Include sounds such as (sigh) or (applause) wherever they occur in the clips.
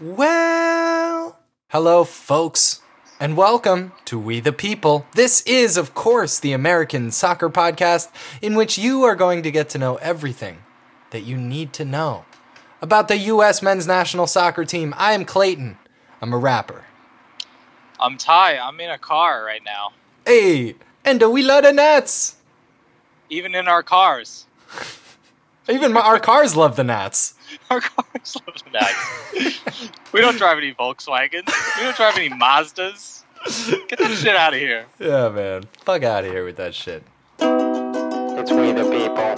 Well, hello, folks, and welcome to We the People. This is, of course, the American Soccer Podcast, in which you are going to get to know everything that you need to know about the U.S. men's national soccer team. I am Clayton. I'm a rapper. I'm Ty. I'm in a car right now. Hey, and do we love the Nats. Even in our cars. Even my, our cars love the Nats. (laughs) Our cars love the Nats. we don't drive any Volkswagens. We don't drive any Mazdas. Get that shit out of here. Yeah, man. Fuck out of here with that shit. It's we the people.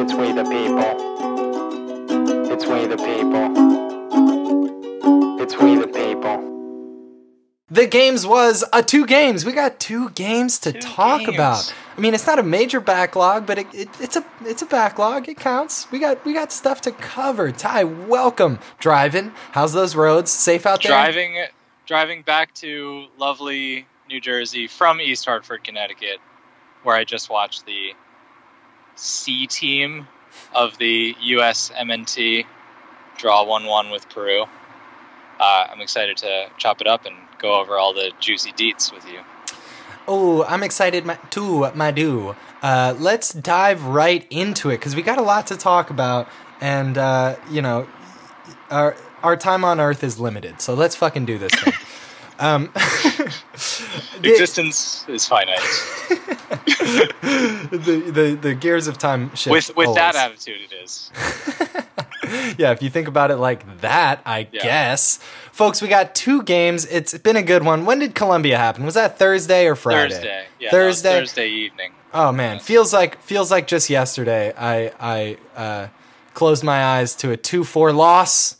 It's we the people. It's we the people. It's we the people. The games was uh, two games. We got two games to Two talk games. about. I mean, it's not a major backlog, but it, it, it's a it's a backlog. It counts. We got we got stuff to cover. Ty, welcome. Driving. How's those roads? Safe out there? Driving, driving back to lovely New Jersey from East Hartford, Connecticut, where I just watched the C team of the U.S. MNT draw one-one with Peru. Uh, I'm excited to chop it up and go over all the juicy deets with you. Oh, I'm excited my, too, my do. Uh, let's dive right into it because we got a lot to talk about, and uh, you know, our our time on Earth is limited. So let's fucking do this thing. (laughs) um, (laughs) the- Existence is finite. (laughs) the, the the gears of time shift. with with that attitude, it is. (laughs) yeah, if you think about it like that, I Yeah. guess. Folks, we got two games. It's been a good one. When did Colombia happen? Was that Thursday or Friday? Thursday. Yeah, Thursday. Thursday evening. Oh man, feels like feels like just yesterday. I I uh, closed my eyes to a two four loss.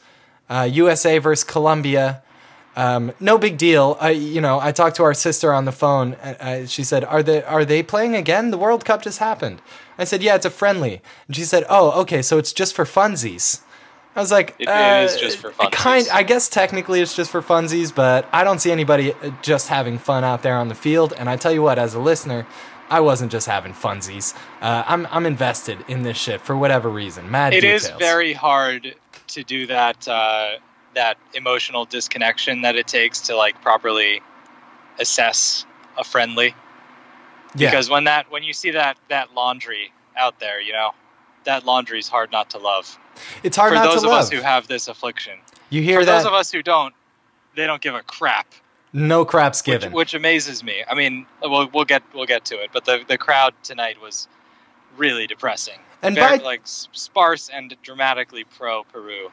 Uh, USA versus Colombia. Um, no big deal. I you know I talked to our sister on the phone. Uh, uh, she said, "Are they are they playing again? The World Cup just happened." I said, "Yeah, it's a friendly." And she said, "Oh, okay, so it's just for funsies." I was like, It- it uh, is just for funsies. Kind, I guess technically it's just for funsies, but I don't see anybody uh, just having fun out there on the field. And I tell you what, as a listener, I wasn't just having funsies. Uh, I'm I'm invested in this shit for whatever reason. Mad It is details. very hard to do that uh, that emotional disconnection that it takes to like properly assess a friendly. yeah. Because when that when you see that that laundry out there, you know, that laundry is hard not to love. it's hard For those of love. us who have this affliction. you hear For that? those of us who don't, they don't give a crap. no craps given. which amazes me. I mean, we'll, we'll get we'll get to it, but the the crowd tonight was really depressing. And Very, by- like sparse and dramatically pro Peru.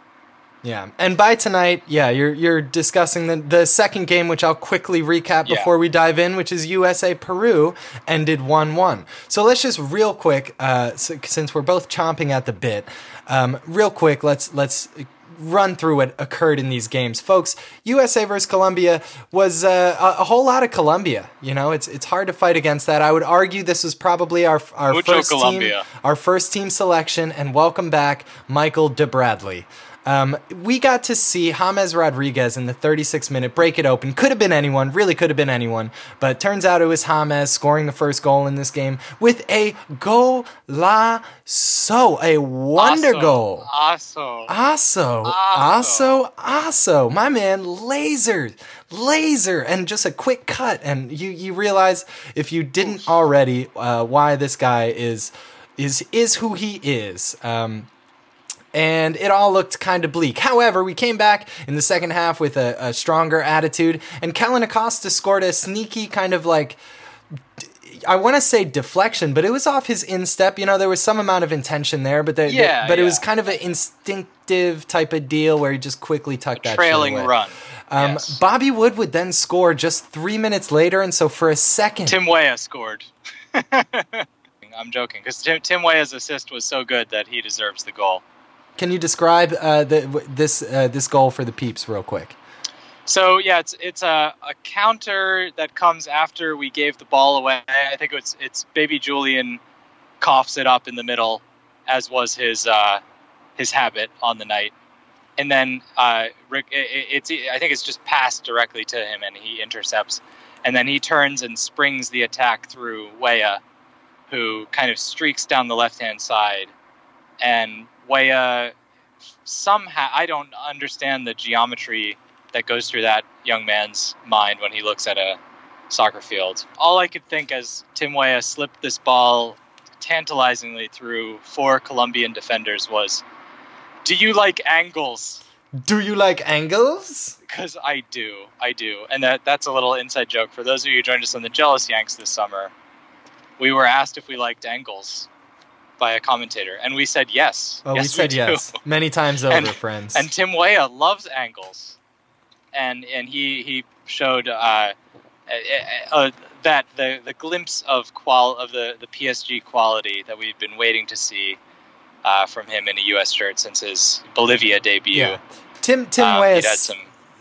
Yeah, and by tonight, yeah, you're you're discussing the the second game, which I'll quickly recap Yeah. before we dive in, which is USA Peru, ended one one. So let's just real quick, uh, since we're both chomping at the bit, um, real quick, let's let's run through what occurred in these games, folks. USA versus Colombia was uh, a, a whole lot of Colombia. You know, it's it's hard to fight against that. I would argue this was probably our our Mucho first team, our first team selection, and welcome back, Michael De Bradley. Um, we got to see James Rodriguez in the 36 minute break it open. Could have been anyone, really could have been anyone, but turns out it was James scoring the first goal in this game with a goal la so a wonder goal. Aso. Aso, Aso, Aso, my man, laser, laser, and just a quick cut, and you you realize if you didn't already, uh, why this guy is is is who he is. Um, and it all looked kind of bleak. However, we came back in the second half with a, a stronger attitude, and Kellyn Acosta scored a sneaky kind of like I want to say deflection, but it was off his instep. You know, there was some amount of intention there, but there, Yeah, but it was kind of an instinctive type of deal where he just quickly tucked that Trailing run. Um, yes. Bobby Wood would then score just three minutes later, and so for a second, Tim Weah scored. (laughs) I'm joking because Tim, Tim Weah's assist was so good that he deserves the goal. Can you describe uh, the, this uh, this goal for the peeps real quick? So yeah, it's it's a, a counter that comes after we gave the ball away. I think it's it's Baby Julian coughs it up in the middle, as was his uh, his habit on the night, and then uh, Rick, it, it's I think it's just passed directly to him, and he intercepts, and then he turns and springs the attack through Weah, who kind of streaks down the left hand side, and Weah uh, somehow I don't understand the geometry that goes through that young man's mind when he looks at a soccer field. All I could think as Tim Weah slipped this ball tantalizingly through four Colombian defenders was, "Do you like angles?" Do you like angles? Because I do, I do, and that that's a little inside joke for those of you who joined us on the Jealous Yanks this summer. We were asked if we liked angles by a commentator, and we said yes. Oh, yes, we said do. yes many times (laughs) over, And- friends. And Tim Weah loves angles, and and he he showed uh, uh, uh, that the the glimpse of qual of the the PSG quality that we've been waiting to see uh, from him in a U.S. shirt since his Bolivia debut. yeah, Tim Tim Um, Weah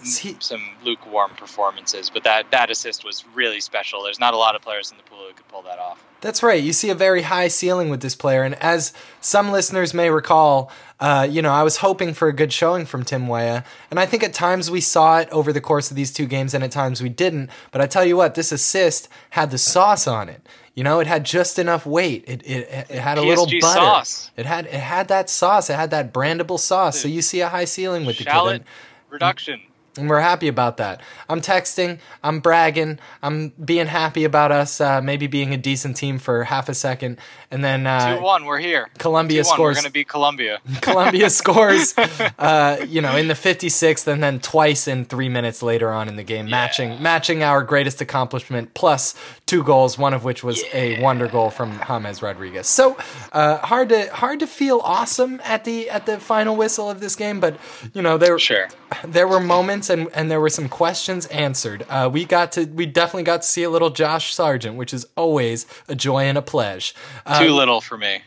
he- some lukewarm performances, but that that assist was really special. There's not a lot of players in the pool who could pull that off. That's right. You see a very high ceiling with this player, and as some listeners may recall, uh, you know, I was hoping for a good showing from Tim Weah, and I think at times we saw it over the course of these two games, and at times we didn't. But I tell you what, this assist had the sauce on it. You know, it had just enough weight. It it, it had a little butter. sauce. It had it had that sauce. It had that brandable sauce. So you see a high ceiling with the kid. And- reduction. And we're happy about that. I'm texting, I'm bragging, I'm being happy about us uh, maybe being a decent team for half a second, and then uh, one, we're here. Colombia 2-1, We're going to beat Colombia. (laughs) Colombia (laughs) scores, uh, you know, in the 56th, and then twice in three minutes later on in the game, matching matching our greatest accomplishment plus two goals, one of which was a wonder goal from James Rodriguez. So uh, hard to hard to feel awesome at the at the final whistle of this game, but you know there Sure. there were moments and, and there were some questions answered. Uh, we got to we definitely got to see a little Josh Sargent, which is always a joy and a pleasure. Uh, Too little for me.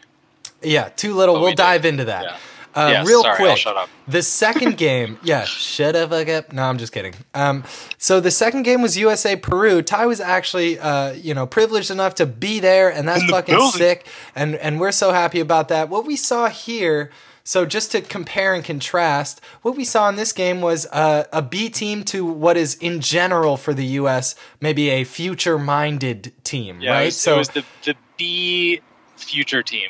yeah, too little. But we'll we dive into that. Yeah. Uh, Yes, real sorry, I'll quick, shut up. the second game, (laughs) yeah, shut up, fuck up. No, I'm just kidding. Um, so the second game was USA Peru. Ty was actually, uh, you know, privileged enough to be there, and that's fucking building. sick. And and we're so happy about that. What we saw here. So just to compare and contrast, what we saw in this game was uh, a B team to what is in general for the U.S. maybe a future-minded team, Yeah, right? it was, so it was the the B future team.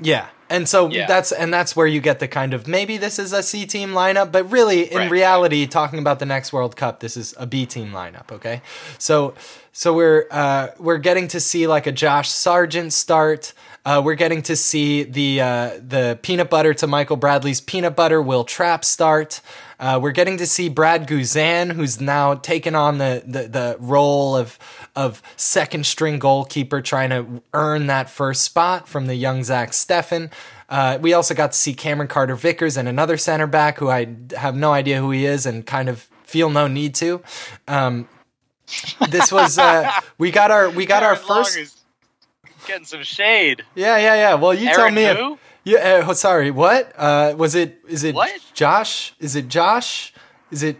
yeah. And so Yeah. that's and that's where you get the kind of maybe this is a C team lineup, but really in Right. reality, talking about the next World Cup, this is a B team lineup. Okay, so so we're uh, we're getting to see like a Josh Sargent start. Uh, we're getting to see the uh, the peanut butter to Michael Bradley's peanut butter Will Trapp start. Uh, we're getting to see Brad Guzan, who's now taken on the, the, the role of of second string goalkeeper, trying to earn that first spot from the young Zach Steffen. Uh, we also got to see Cameron Carter Vickers and another center back who I have no idea who he is and kind of feel no need to. Um, this was uh, (laughs) we got our we got our first getting some shade. yeah yeah yeah. Well, you tell Aaron me. if- yeah, uh, sorry. What uh, was it? Is it What? Josh? Is it Josh? Is it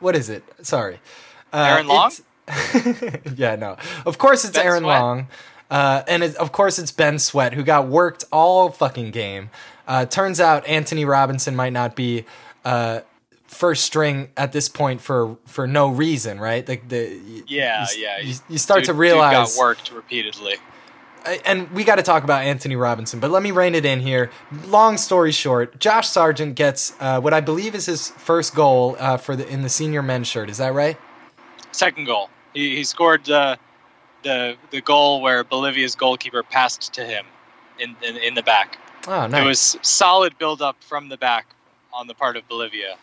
what is it? Sorry, uh, Aaron Long? (laughs) yeah, no. Of course, it's Ben Aaron Sweat? Long, uh, and it, of course it's Ben Sweat who got worked all fucking game. Uh, turns out Antonee Robinson might not be. Uh, First string at this point for for no reason, right? Like the Yeah, you, yeah. You, you start Dude- to realize got worked repeatedly. I- and we got to talk about Antonee Robinson, but let me rein it in here. Long story short, Josh Sargent gets uh, what I believe is his first goal uh, for the in the senior men's shirt. Is that right? Second goal. He, he scored uh, the the goal where Bolivia's goalkeeper passed to him in in, in the back. Oh, nice. It was solid build up from the back on the part of Bolivia,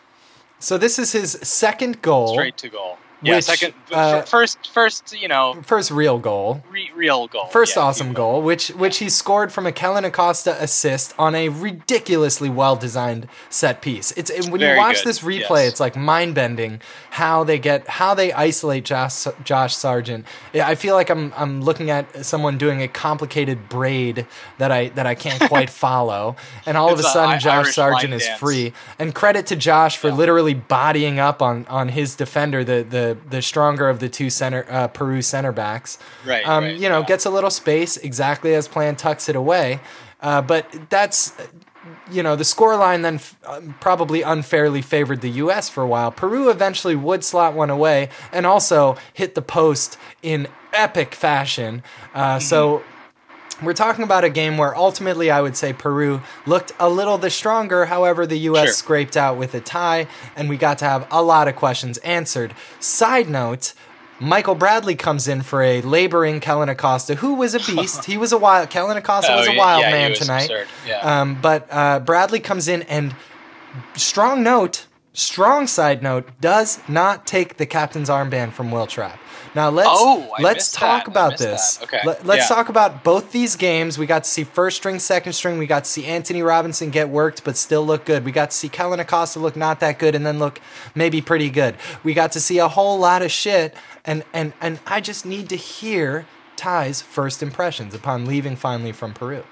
so this is his second goal, straight to goal. Yeah, Which, second, uh, first, first, you know, first real goal. re- real goal. First Yeah, awesome goal, which which he scored from a Kellyn Acosta assist on a ridiculously well designed set piece. It's it- when Very you watch good, this replay, yes. it's like mind bending how they get how they isolate Josh Josh Sargent. Yeah, I feel like I'm I'm looking at someone doing a complicated braid that I that I can't quite (laughs) follow, and all of a It's a sudden Josh Irish Sargent is dance. free. And credit to Josh for literally bodying up on on his defender, the the the stronger of the two center uh, Peru center backs Right, um, right, you know, yeah. gets a little space exactly as planned, tucks it away. Uh, but that's, you know, the scoreline then f- um, probably unfairly favored the U.S. for a while. Peru eventually would slot one away and also hit the post in epic fashion. Uh, Mm-hmm. So we're talking about a game where ultimately I would say Peru looked a little the stronger. However, the U.S. Sure. scraped out with a tie, and we got to have a lot of questions answered. Side note. Michael Bradley comes in for a laboring Kellyn Acosta, who was a beast. (laughs) he was a wild. Kellyn Acosta Oh, was a yeah, wild yeah, man tonight. yeah. Um, but uh, Bradley comes in and strong note, strong side note, does not take the captain's armband from Will Trapp. Now let's Oh, let's talk that. About this. that. Okay. Let, us Yeah. talk about both these games. We got to see first string, second string. We got to see Antonee Robinson get worked, but still look good. We got to see Kellyn Acosta look not that good, and then look maybe pretty good. We got to see a whole lot of shit, and and and I just need to hear Ty's first impressions upon leaving finally from Peru.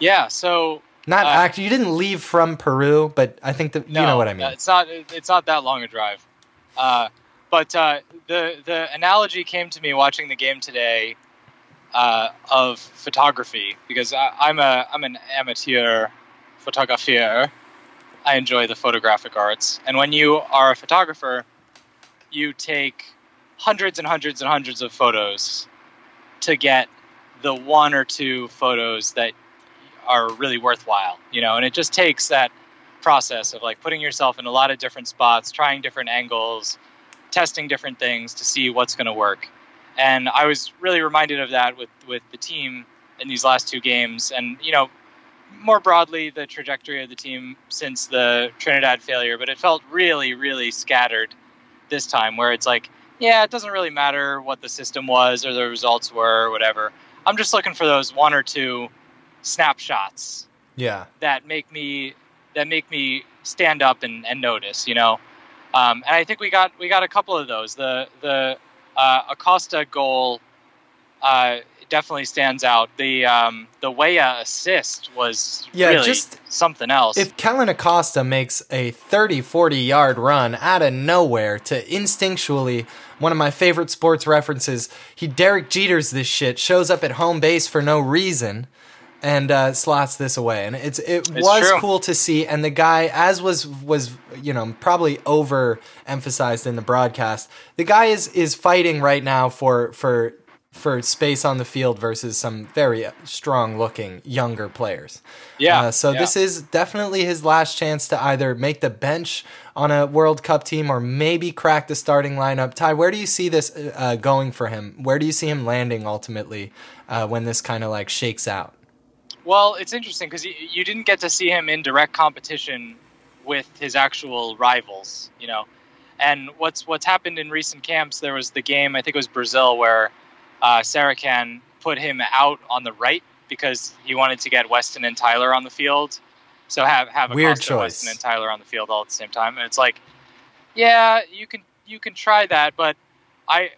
Yeah. So Not Uh, actually, you didn't leave from Peru, but I think that you know what I mean. It's not. It's not that long a drive. Uh, but uh, the the analogy came to me watching the game today uh, of photography because I, I'm a I'm an amateur photographer. I enjoy the photographic arts, and when you are a photographer, you take hundreds and hundreds and hundreds of photos to get the one or two photos that are really worthwhile, you know, and it just takes that process of like putting yourself in a lot of different spots, trying different angles, testing different things to see what's going to work. And I was really reminded of that with with the team in these last two games, and you know, more broadly the trajectory of the team since the Trinidad failure. But it felt really, really scattered this time, where it's like, yeah, it doesn't really matter what the system was or the results were or whatever. I'm just looking for those one or two snapshots yeah, that make me that make me stand up and, and notice, you know. Um, and I think we got we got a couple of those. The the uh, Acosta goal uh, definitely stands out. The um, the Weah assist was Yeah, really just- something else. if Kellyn Acosta makes a 30, 40 yard run out of nowhere to instinctually one of my favorite sports references, he Derek Jeters this shit, shows up at home base for no reason. And uh, slots this away, and it's it It's was true. cool to see. And the guy, as was was you know probably over emphasized in the broadcast, the guy is is fighting right now for for for space on the field versus some very strong looking younger players. Yeah, Uh, so yeah. this is definitely his last chance to either make the bench on a World Cup team or maybe crack the starting lineup. Ty, where do you see this uh, going for him? Where do you see him landing ultimately uh, when this kind of like shakes out? Well, it's interesting because you, you didn't get to see him in direct competition with his actual rivals, you know. And what's what's happened in recent camps? There was the game, I think it was Brazil, where uh, Sarachan put him out on the right because he wanted to get Weston and Tyler on the field. So have have Weird choice. Weston and Tyler on the field all at the same time, and it's like, yeah, you can you can try that, but I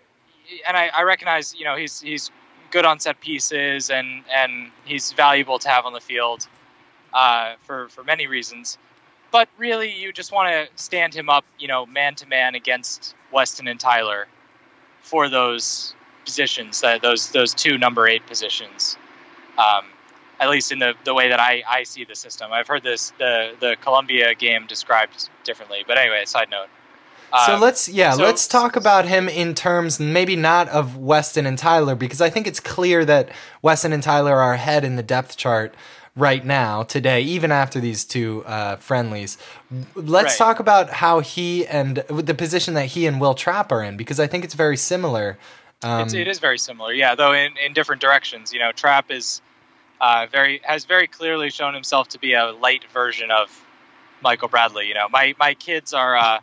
and I, I recognize you know he's he's good on set pieces and and he's valuable to have on the field uh, for for many reasons. But really, you just want to stand him up, you know, man to man against Weston and Tyler for those positions, those those two number eight positions. Um, at least in the, the way that I, I see the system. I've heard this the the Colombia game described differently. But anyway, side note. So Um, let's yeah, so- let's talk about him in terms maybe not of Weston and Tyler because I think it's clear that Weston and Tyler are ahead in the depth chart right now today, even after these two uh, friendlies. Let's Right. talk about how he and the position that he and Will Trapp are in because I think it's very similar. Um, it's, it is very similar, yeah. Though in, in different directions. You know, Trapp is uh, very has very clearly shown himself to be a light version of Michael Bradley. You know, my my kids are uh,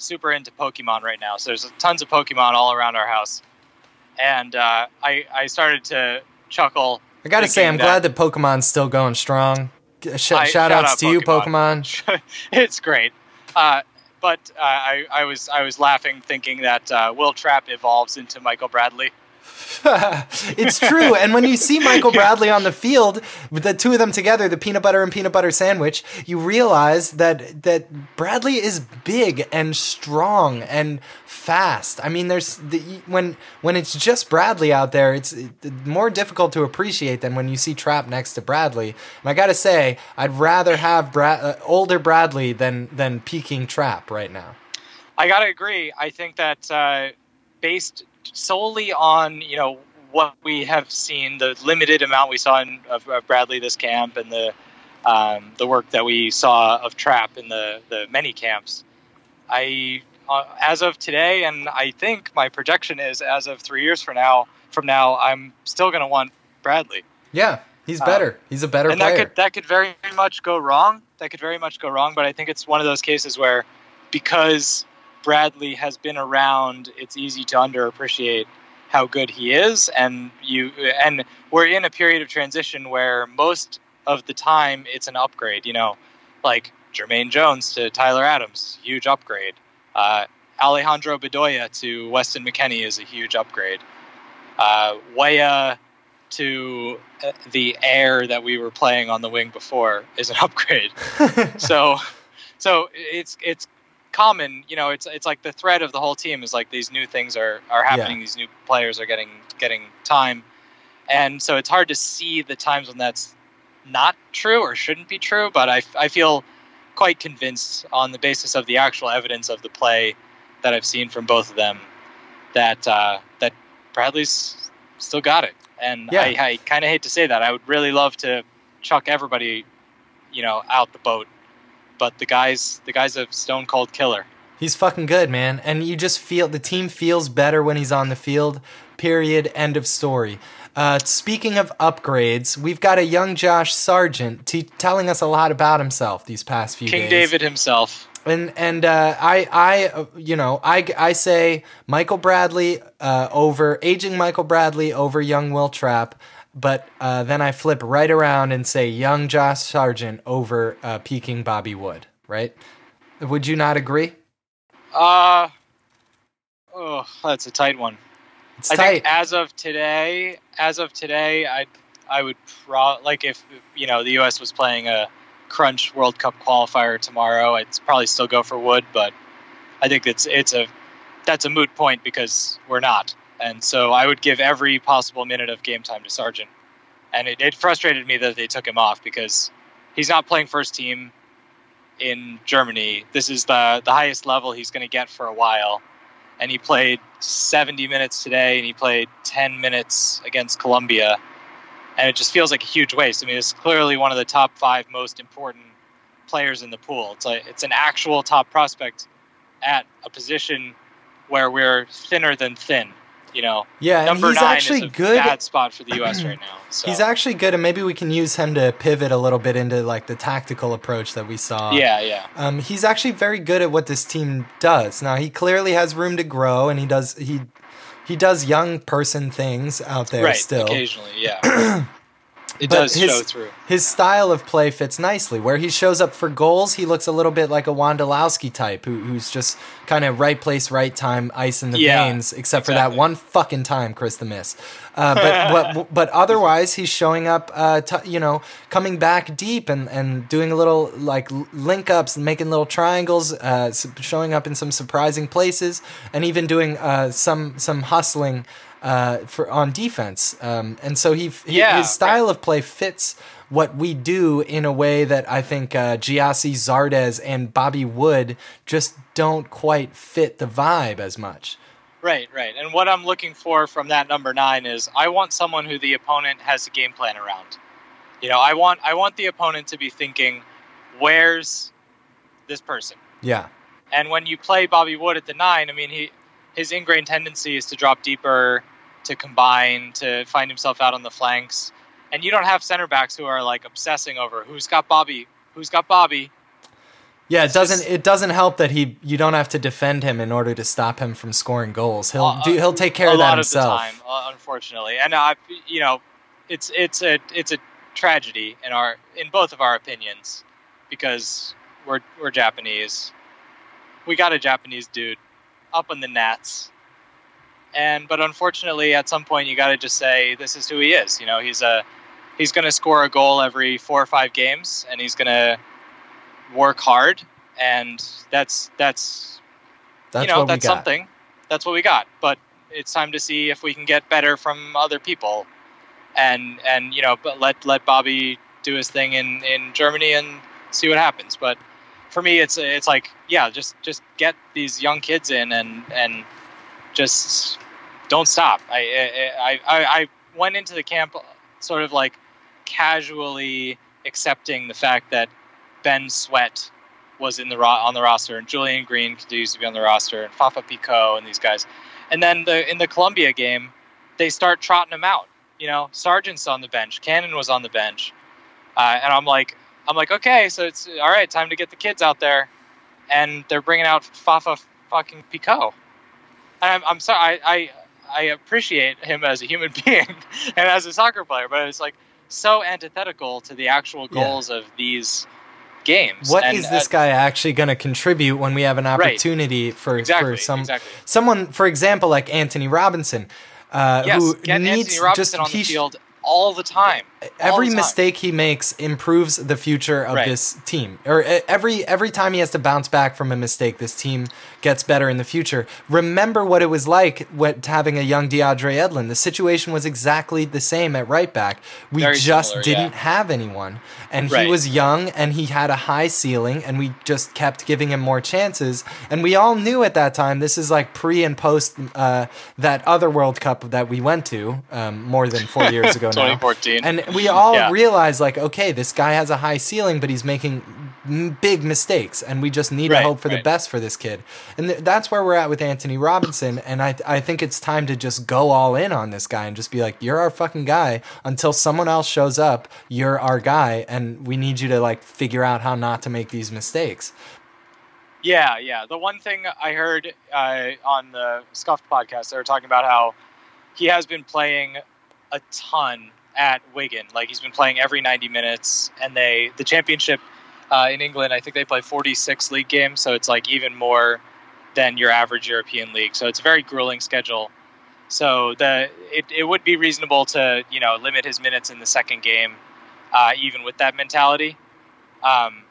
super into Pokemon right now, so there's tons of Pokemon all around our house, and uh, I I started to chuckle. I gotta say, I'm thinking glad that Pokemon's still going strong. Sh- I- shout, shout outs out to you, Pokemon. Pokemon. (laughs) it's great. Uh, but uh, I, I was I was laughing thinking that uh, Will Trapp evolves into Michael Bradley. It's true. And when you see (laughs) Michael Bradley on the field, the two of them together, the peanut butter and peanut butter sandwich, you realize that that Bradley is big and strong and fast. I mean, there's the, when when it's just Bradley out there, it's more difficult to appreciate than when you see Trapp next to Bradley. And I got to say, I'd rather have Bra- uh, older Bradley than than peaking Trapp right now. I gotta agree. I think that uh, based solely on you know what we have seen, the limited amount we saw in, of, of Bradley this camp, and the um, the work that we saw of Trapp in the the many camps, I uh, as of today, and I think my projection is as of three years from now, from now, I'm still going to want Bradley. Yeah, he's better. Um, he's a better and player. that could that could very much go wrong. That could very much go wrong. But I think it's one of those cases where, because Bradley has been around, it's easy to underappreciate how good he is, and you and we're in a period of transition where most of the time it's an upgrade. You know, like Jermaine Jones to Tyler Adams, huge upgrade. Uh, Alejandro Bedoya to Weston McKennie is a huge upgrade. Uh, Weah to uh, the air that we were playing on the wing before is an (laughs) upgrade. (laughs) so, so it's it's common. You know, it's it's like the thread of the whole team is like these new things are are happening. Yeah. These new players are getting getting time, and so it's hard to see the times when that's not true or shouldn't be true. But I I feel quite convinced on the basis of the actual evidence of the play that I've seen from both of them that uh, that Bradley's still got it. And yeah. I, I kind of hate to say that. I would really love to chuck everybody, you know, out the boat. But the guy's the guy's a stone cold killer. He's fucking good, man. And you just feel the team feels better when he's on the field. Period. End of story. Uh, speaking of upgrades, we've got a young Josh Sargent t- telling us a lot about himself these past few King days. King David himself. And and uh, I I uh, you know I, I say Michael Bradley uh, over aging Michael Bradley over young Will Trapp, but uh, then I flip right around and say young Josh Sargent over uh, peaking Bobby Wood. Right? Would you not agree? Uh oh, that's a tight one. It's I tight. think as of today, as of today, I I would pro like if you know the U.S. was playing a crunch World Cup qualifier tomorrow, I'd probably still go for Wood, but I think it's it's a that's a moot point because we're not, and so I would give every possible minute of game time to Sargent, and it, it frustrated me that they took him off because he's not playing first team in Germany. This is the the highest level he's going to get for a while and he played 70 minutes today and he played 10 minutes against Colombia. And it just feels like a huge waste. I mean, it's clearly one of the top five most important players in the pool. It's like it's an actual top prospect at a position where we're thinner than thin you know, yeah, number he's nine actually is a good. bad spot for the U.S. right now. So. He's actually good, and maybe we can use him to pivot a little bit into like the tactical approach that we saw. Yeah, yeah. Um, he's actually very good at what this team does. Now he clearly has room to grow, and he does he he does young person things out there right, still occasionally. Yeah. (clears throat) It but does his, show through. His style of play fits nicely. Where he shows up for goals, he looks a little bit like a Wondolowski type, who, who's just kind of right place, right time, ice in the yeah, veins, except exactly. for that one fucking time, Chris the miss. Uh, but, (laughs) but but otherwise, he's showing up, uh, t- you know, coming back deep and, and doing a little like link ups, and making little triangles, uh, showing up in some surprising places, and even doing uh, some some hustling uh, for on defense. Um, and so he, he yeah, his style right. of play fits what we do in a way that I think uh, Gyasi Zardes and Bobby Wood just don't quite fit the vibe as much. Right, right. And what I'm looking for from that number nine is I want someone who the opponent has a game plan around. You know, I want I want the opponent to be thinking, where's this person? Yeah. And when you play Bobby Wood at the nine, I mean, he his ingrained tendency is to drop deeper, to combine, to find himself out on the flanks. And you don't have center backs who are like obsessing over who's got Bobby, who's got Bobby. Yeah, it doesn't it doesn't help that he you don't have to defend him in order to stop him from scoring goals. He'll uh, do he'll take care of that himself. Of the time, uh, unfortunately. And I, you know, it's it's a it's a tragedy in our in both of our opinions because we're we're Japanese. We got a Japanese dude up in the Nats. And but unfortunately, at some point, you got to just say this is who he is. You know, he's a he's going to score a goal every four or five games, and he's going to work hard, and that's that's, that's you know that's something. That's what we got. But it's time to see if we can get better from other people, and and you know, but let let Bobby do his thing in in Germany and see what happens. But for me, it's it's like yeah, just just get these young kids in and and just don't stop. I, I I I went into the camp sort of like casually accepting the fact that Ben Sweat was in the ro- on the roster and Julian Green continues to be on the roster and Fafa Picault and these guys. And then the in the Colombia game, they start trotting him out. You know, Sargent's on the bench, Cannon was on the bench, uh, and I'm like, I'm like, okay, so it's all right, time to get the kids out there, and they're bringing out Fafa fucking Picault. And I'm, I'm sorry, I, I I appreciate him as a human (laughs) being and as a soccer player, but it's like so antithetical to the actual Yeah. goals of these games. What is And, this uh, guy actually going to contribute when we have an Right. opportunity for Exactly. for some exactly. someone, for example, like Antonee Robinson, uh, Yes, who needs Antonee Robinson just on the field all the time. Every mistake he makes improves the future of Right. this team. Or every every time he has to bounce back from a mistake this team gets better in the future. Remember what it was like what having a young DeAndre Yedlin. The situation was exactly the same at right back. We Very just similar, didn't yeah. have anyone. And he was young and he had a high ceiling and we just kept giving him more chances. And we all knew at that time this is like pre and post uh, that other World Cup that we went to um, more than 4 years (laughs) ago now. 2014. and we all Yeah. realize, like, okay, this guy has a high ceiling, but he's making m- big mistakes, and we just need to hope for the best for this kid. And th- that's where we're at with Antonee Robinson. And I, I think it's time to just go all in on this guy and just be like, you're our fucking guy. Until someone else shows up, you're our guy, and we need you to like figure out how not to make these mistakes. Yeah, yeah. The one thing I heard uh, on the Scuffed podcast, they were talking about how he has been playing a ton at Wigan. Like he's been playing every 90 minutes, and they the championship uh, in England, I think they play 46 league games, so it's like even more than your average European league. So it's a very grueling schedule. So the it, it would be reasonable to you know limit his minutes in the second game, uh, even with that mentality. Um,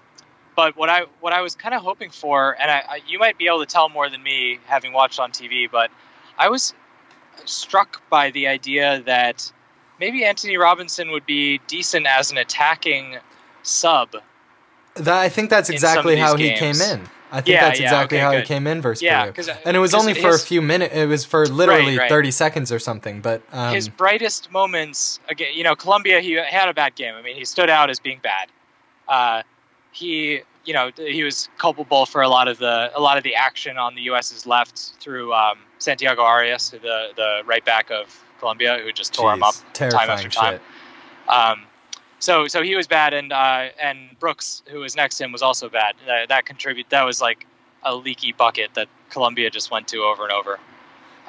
but what I what I was kind of hoping for, and I, I, you might be able to tell more than me having watched on TV, but I was struck by the idea that maybe Antonee Robinson would be decent as an attacking sub. That, I think that's In some of exactly how he came in. I think Yeah, that's yeah, exactly okay, how he came in versus Yeah, Peru. And it was only for a few minutes. It was for literally right. 30 seconds or something. But um, his brightest moments again. You know, Colombia. He had a bad game. I mean, he stood out as being bad. Uh, he, you know, he was culpable for a lot of the a lot of the action on the U.S.'s left through um, Santiago Arias, the the right back of Colombia, who just tore him up time after time. Um, so so he was bad, and uh, and Brooks, who was next to him, was also bad. That, that contribute. That was like a leaky bucket that Colombia just went to over and over.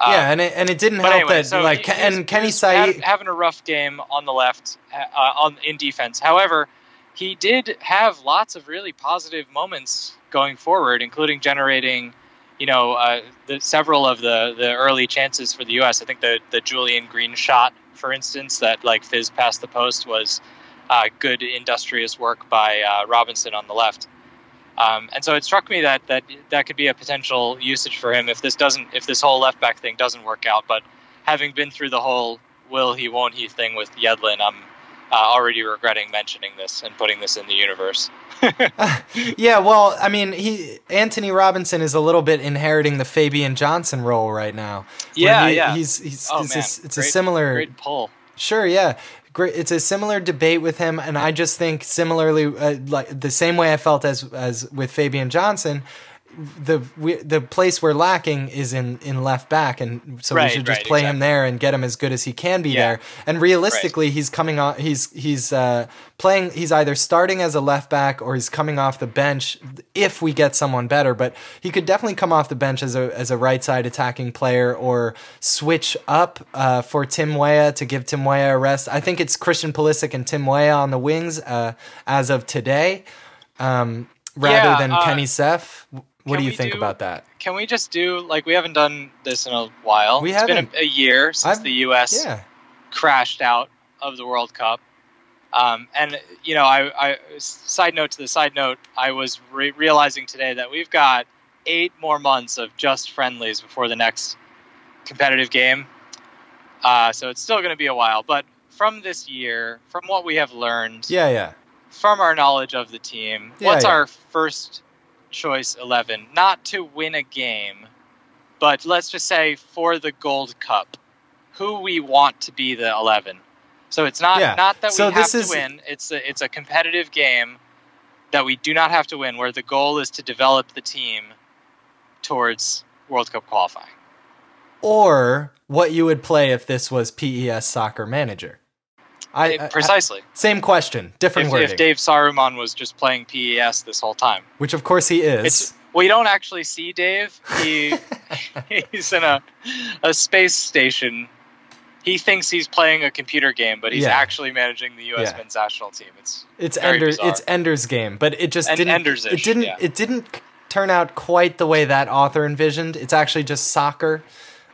Um, yeah, and it, and it didn't help anyway, that so like he- he was- and Kenny Saief had- having a rough game on the left, uh, on in defense. However, he did have lots of really positive moments going forward, including generating, you know, uh, the, several of the the early chances for the U.S. I think the the Julian Green shot, for instance, that like fizz past the post was uh, good industrious work by uh, Robinson on the left. Um, and so it struck me that, that that could be a potential usage for him if this doesn't if this whole left back thing doesn't work out. But having been through the whole will he won't he thing with Yedlin, I'm uh, already regretting mentioning this and putting this in the universe. (laughs) (laughs) yeah, well, I mean, he Antonee Robinson is a little bit inheriting the Fabian Johnson role right now. Yeah, he- yeah. He's he's Oh, it's, man. a, it's a similar Great pull. Sure, yeah. Great. It's a similar debate with him, and I just think similarly, uh, like the same way I felt as as with Fabian Johnson. The we, the place we're lacking is in, in left back, and so we should just right, play him there and get him as good as he can be Yeah. there. And realistically, he's coming on. He's he's uh, playing. He's either starting as a left back or he's coming off the bench if we get someone better. But he could definitely come off the bench as a as a right side attacking player or switch up uh, for Tim Weah to give Tim Weah a rest. I think it's Christian Pulisic and Tim Weah on the wings uh, as of today, um, rather Yeah, than uh, Kenny Saief. What do you think do- about that? Can we just do like we haven't done this in a while? We It's been haven't. a, a year since I've- the U.S. Yeah, crashed out of the World Cup. Um, and you know, I, I side note to the side note, I was re- realizing today that we've got eight more months of just friendlies before the next competitive game. Uh, so it's still going to be a while. But from this year, from what we have learned, yeah, yeah. from our knowledge of the team, Yeah, what's yeah. our first choice 11? Not to win a game, but let's just say for the Gold Cup. who we want to be the 11. So it's not Yeah. not that So we have to is- win. It's a it's a competitive game that we do not have to win, where the goal is to develop the team towards World Cup qualifying. Or what you would play if this was PES Soccer Manager. I, I- Precisely. same question, different If, wording. if Dave Saruman was just playing PES this whole time, which of course he is. it's we don't actually see Dave. He (laughs) he's in a a space station. He thinks he's playing a computer game, but he's Yeah. actually managing the U.S. Yeah. men's national team. It's It's Very Ender, bizarre. it's Ender's game, but it just En- didn't. It didn't. yeah. It didn't turn out quite the way that author envisioned. It's actually just soccer,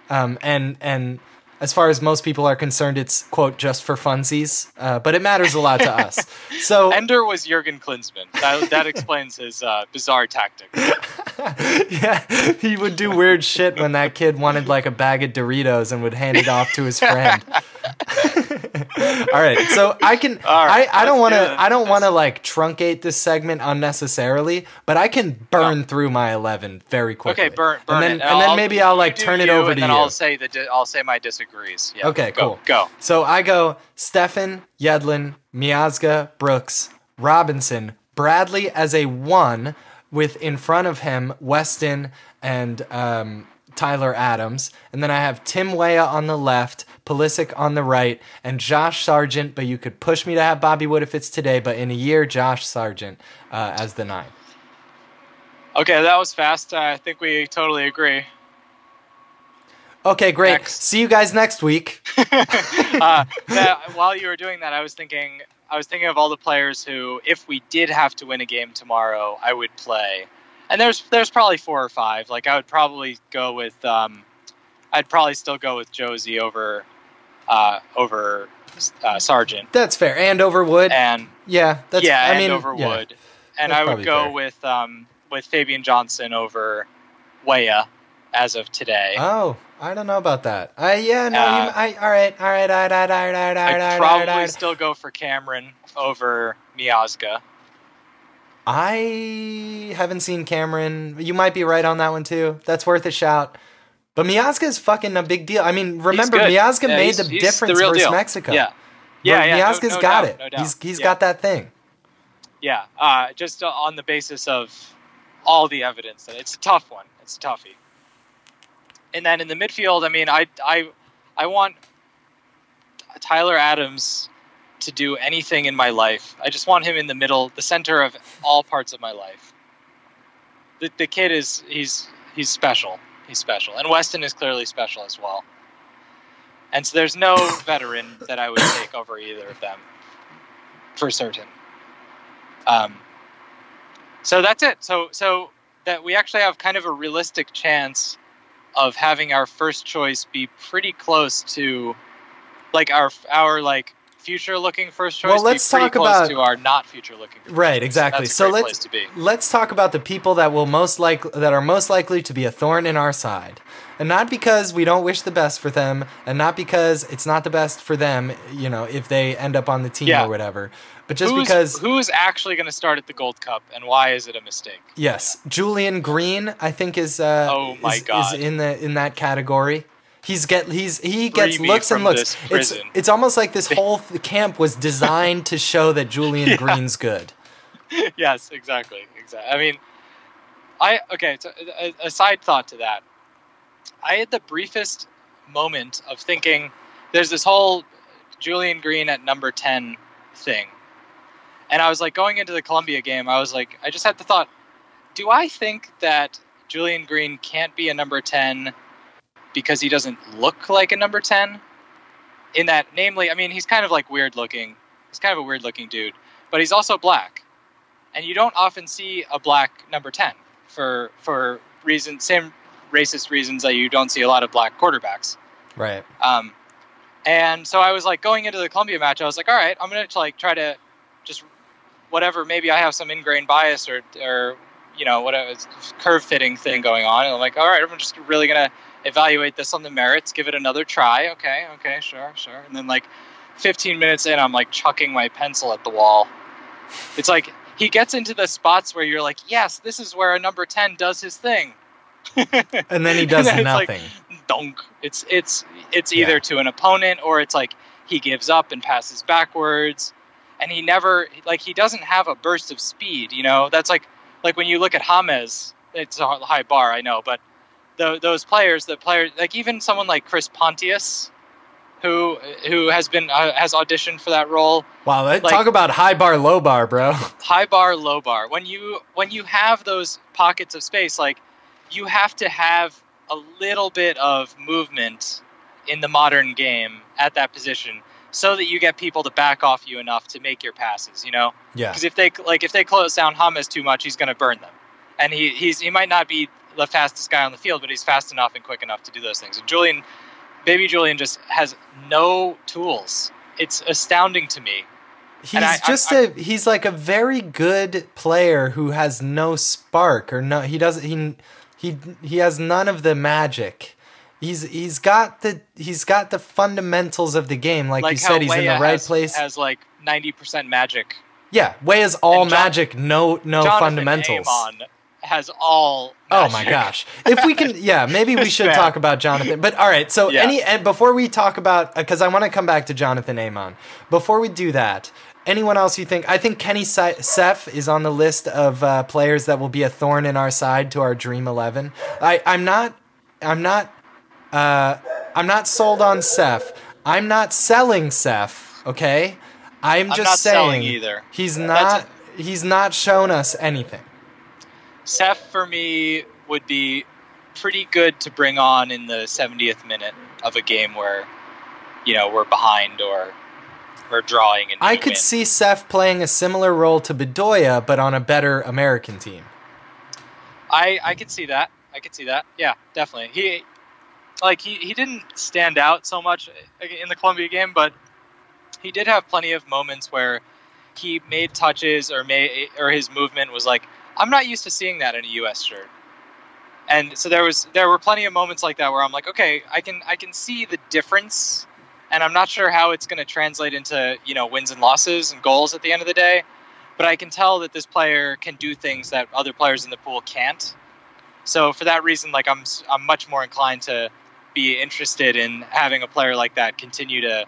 um, and and as far as most people are concerned, it's quote just for funsies. Uh, but it matters a lot to (laughs) us. So Ender was Jurgen Klinsmann. That, that explains his uh, bizarre tactics. (laughs) yeah, he would do weird shit when that kid wanted like a bag of Doritos and would hand it off to his friend. (laughs) (laughs) All right, so I can. (laughs) Right, I, I don't want to. I don't want to like truncate this segment unnecessarily, but I can burn through my eleven very quickly. Okay, burn, burn and then, it. and then maybe I'll like turn it over and to then you. I'll say the di- I'll say my disagrees. Yeah, Okay, go, cool. Go. So I go Steffen, Yedlin, Miazga, Brooks, Robinson, Bradley as a one, with in front of him Weston and um, Tyler Adams, and then I have Tim Weah on the left, Pulisic on the right, and Josh Sargent. But you could push me to have Bobby Wood if it's today, but in a year, Josh Sargent uh, as the nine. Okay, that was fast. Uh, I think we totally agree. Okay, great. Next. See you guys next week. (laughs) uh, that, while you were doing that, I was thinking, I was thinking of all the players who, if we did have to win a game tomorrow, I would play. And there's there's probably four or five. Like I would probably go with, um, I'd probably still go with Jozy over, uh, over uh, Sargent. That's fair. And over Wood. And yeah, that's. yeah, I and mean, over yeah. Wood. And I would go fair. with um, with Fabian Johnson over Weah as of today. Oh, I don't know about that. I yeah, no, Uh, you, I all right, all right, all right, right, all right, all right, all I'd right, all probably right, all right. still go for Cameron over Miazga. I haven't seen Cameron. You might be right on that one too. That's worth a shout. But Miazga is fucking a big deal. I mean, remember. Miazga Yeah, made he's- the he's difference the versus deal. Mexico. Yeah. Yeah, yeah. no- Miazga's no got doubt, it. no doubt. He's he's Yeah. got that thing. Yeah, uh, just on the basis of all the evidence that it's a tough one. It's a toughie. And then in the midfield, I mean, I I I want Tyler Adams to do anything in my life. I just want him in the middle, the center of all parts of my life. The the kid is he's he's special. He's special, and Weston is clearly special as well. And so there's no veteran that I would take over either of them, for certain. Um, so that's it. So so that we actually have kind of a realistic chance of having our first choice be pretty close to like our our like future looking first choice Well, let's talk about- to our not future looking first Right, exactly. So let's- place to be. Let's talk about the people that will most like that are most likely to be a thorn in our side. And not because we don't wish the best for them, and not because it's not the best for them, you know, if they end up on the team Yeah. or whatever, but just who's, because who's actually going to start at the Gold Cup and why is it a mistake? Yes, Julian Green, I think is uh, Oh my is, God. is in the in that category. He's get he's he gets looks and looks. It's it's almost like this (laughs) whole th- camp was designed to show that Julian (laughs) Yeah. Green's good. yes, exactly, exactly. I mean, I okay. So a, a side thought to that, I had the briefest moment of thinking, there's this whole Julian Green at number ten thing, and I was like going into the Colombia game, I was like, I just had the thought, do I think that Julian Green can't be a number ten because he doesn't look like a number ten? In that, namely, I mean, he's kind of like weird looking. He's kind of a weird looking dude, but he's also black and you don't often see a black number 10 for for reasons same racist reasons that you don't see a lot of black quarterbacks Right. um, and so i was like going into the colombia match i was like all right i'm gonna like try to just whatever maybe i have some ingrained bias or or you know whatever curve fitting thing going on and i'm like all right i'm just really gonna evaluate this on the merits give it another try okay okay sure sure and then like 15 minutes in i'm like chucking my pencil at the wall it's like he gets into the spots where you're like, yes, this is where a number 10 does his thing. (laughs) And then he (laughs) does then it's like- nothing. dunk. It's it's it's Yeah. either to an opponent or it's like he gives up and passes backwards, and he never like he doesn't have a burst of speed. You know, that's like like when you look at James, it's a high bar, I know, but tho- those players, the players, like even someone like Chris Pontius, who who has been uh, has auditioned for that role. Wow, that, Like- talk about high bar, low bar, bro. (laughs) high bar low bar when you when you have those pockets of space like you have to have a little bit of movement in the modern game at that position so that you get people to back off you enough to make your passes you know Yeah, because if they like if they close down James too much he's going to burn them and he he's he might not be the fastest guy on the field but he's fast enough and quick enough to do those things and Julian baby Julian just has no tools it's astounding to me he's I- I- just I- a he's like a very good player who has no spark or no he doesn't he he he has none of the magic. He's he's got the he's got the fundamentals of the game, like, you said. He's in the right has, place. Has like ninety percent magic. yeah, Way is all Jon- magic, no no Jonathan fundamentals. Amon has all. Oh my gosh! If we can, yeah, maybe we should (laughs) talk about Jonathan. But all right, so Yeah. any and before we talk about, because I want to come back to Jonathan Amon. Before we do that, anyone else you think? I think Kenny Se- Saief is on the list of uh, players that will be a thorn in our side to our dream eleven. I I'm not I'm not uh, I'm not sold on Saief. I'm not selling Saief. Okay, I'm I'm just not saying selling either. he's not he's not shown us anything. Saief for me would be pretty good to bring on in the 70th minute of a game where, you know, we're behind or we're drawing. And I could win. see Saief playing a similar role to Bedoya, but on a better American team. I I could see that. I could see that. Yeah, definitely. He like he, he didn't stand out so much in the Colombia game, but he did have plenty of moments where he made touches or made or his movement was like I'm not used to seeing that in a US shirt. And so there was there were plenty of moments like that where I'm like, okay, I can I can see the difference and I'm not sure how it's going to translate into, you know, wins and losses and goals at the end of the day, but I can tell that this player can do things that other players in the pool can't. So for that reason, like I'm, I'm much more inclined to be interested in having a player like that continue to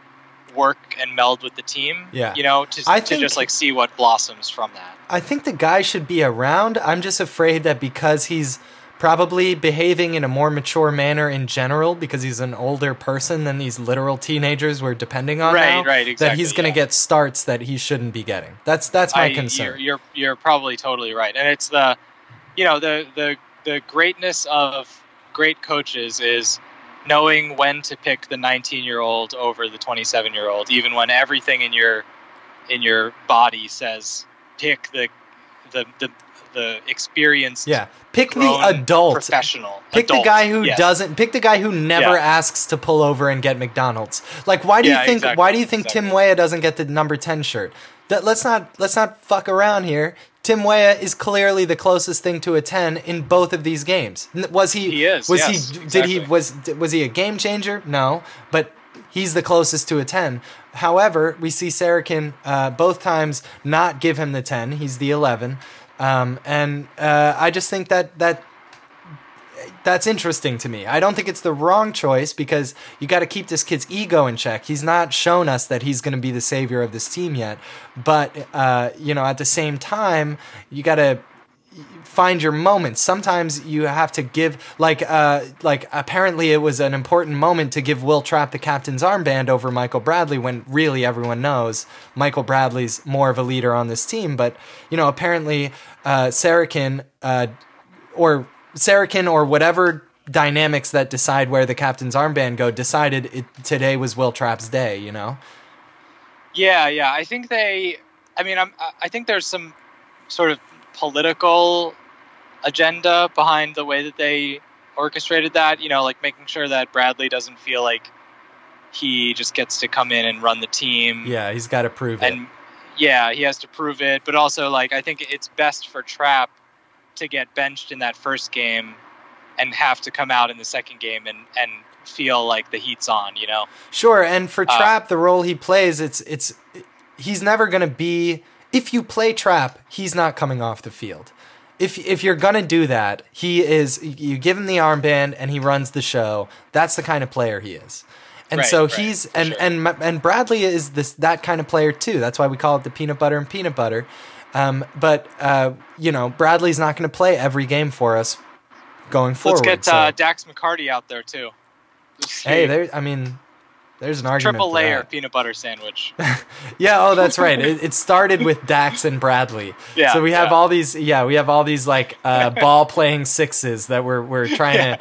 work and meld with the team. Yeah. you know, to, I to think- just like see what blossoms from that. I think the guy should be around. I'm just afraid that because he's probably behaving in a more mature manner in general, because he's an older person than these literal teenagers we're depending on Right, now, right, that he's going to yeah. get starts that he shouldn't be getting. That's that's my I- concern. You're, you're you're probably totally right, and it's the, you know, the the the greatness of great coaches is knowing when to pick the 19 year old over the 27 year old, even when everything in your in your body says pick the the the the experienced yeah, pick the adult. professional Pick the guy who Yes. doesn't. Pick the guy who never Yeah. asks to pull over and get McDonald's. Like, why do Yeah, you think? exactly, Why do you think Tim exactly. Weah doesn't get the number ten shirt? That let's not let's not fuck around here. Tim Weah is clearly the closest thing to a ten in both of these games. Was he? He is, Was yes, he? Did he? Was was he a game changer? No, but. He's the closest to a 10. However, we see Sarachan uh, both times not give him the 10. He's the 11. Um, and uh, I just think that that that's interesting to me. I don't think it's the wrong choice because you got to keep this kid's ego in check. He's not shown us that he's going to be the savior of this team yet. But uh, you know, at the same time, you got to find your moments. Sometimes you have to give like uh like apparently it was an important moment to give Will Trapp the captain's armband over Michael Bradley when really everyone knows Michael Bradley's more of a leader on this team. But you know, apparently uh Sarachan uh or Sarachan or whatever dynamics that decide where the captain's armband go decided it, today was Will Trapp's day, you know? Yeah, yeah. I think they. I mean, I'm. I- I think there's some sort of political agenda behind the way that they orchestrated that. You know, like making sure that Bradley doesn't feel like he just gets to come in and run the team. Yeah, he's got to prove it. And yeah, he has to prove it. But also, like, I think it's best for Trapp to get benched in that first game and have to come out in the second game and and feel like the heat's on. You know. Sure, and for Uh, Trapp, the role he plays, it's it's he's never gonna be. If you play Trapp, he's not coming off the field. if if you're gonna do that, he is. You give him the armband and he runs the show. That's the kind of player he is. And Right, so right, he's and sure. and and Bradley is this that kind of player too. That's why we call it the peanut butter and peanut butter. Um, but uh, you know, Bradley's not going to play every game for us going forward. Let's get so- uh, Dax McCarty out there too. Hey, there. I mean, there's an argument. triple layer that. peanut butter sandwich. (laughs) Yeah, oh, that's right. It, it started with Dax and Bradley. (laughs) Yeah, So we have yeah. all these. Yeah, we have all these like uh, (laughs) ball playing sixes that we're we're trying to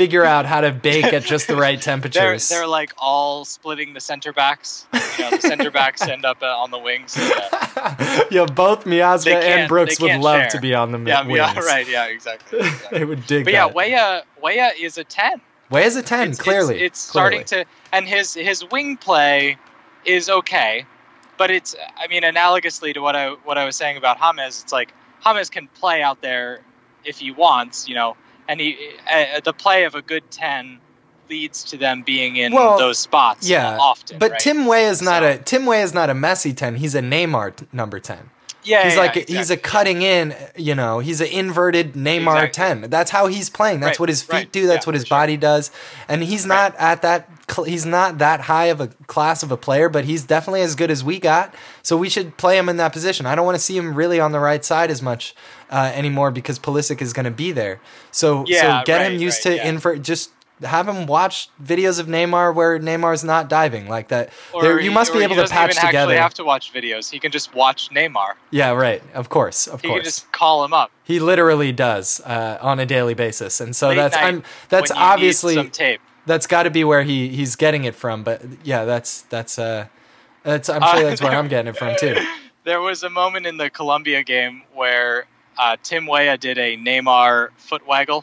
figure out how to bake at just the right (laughs) They're temperatures. they're like all splitting the center backs. You know, the center backs end up uh, on the wings. Yeah, (laughs) yeah, both Miazga and Brooks would love share. to be on the yeah, wings. yeah, right, yeah, exactly. (laughs) exactly. they would dig But yeah, that. Weah Weah is a ten. Weah is a ten. It's- clearly, it's, it's starting to, and his his wing play is okay, but it's I mean analogously to what I what I was saying about James, it's like James can play out there if he wants, you know, and he uh, the play of a good ten leads to them being in Well, those spots Yeah, often. but right? Tim Weah is not So- a Tim Weah is not a Messi ten. He's a Neymar t- number ten. yeah, He's yeah, like yeah, he's a cutting in, you know. He's an inverted Neymar Exactly. ten. That's how he's playing. That's Right, what his feet right. do. That's Yeah, what his sure. body does. And he's not at that. Cl- He's not that high of a class of a player, but he's definitely as good as we got. So we should play him in that position. I don't want to see him really on the right side as much uh, anymore because Pulisic is going to be there. So Yeah, so get him used right, to yeah. invert. Just have him watch videos of Neymar where Neymar's not diving like that. Or There- you he- must be able to patch even together. actually have to watch videos. He can just watch Neymar. yeah, right. Of course, of He course. can just call him up. He literally does uh, on a daily basis, and so late that's I'm that's when you need obviously some tape. That's got to be where he he's getting it from. But yeah, that's that's uh that's I'm Uh, sure that's where I'm getting it from too. (laughs) There was a moment in the Colombia game where uh, Tim Weah did a Neymar foot waggle,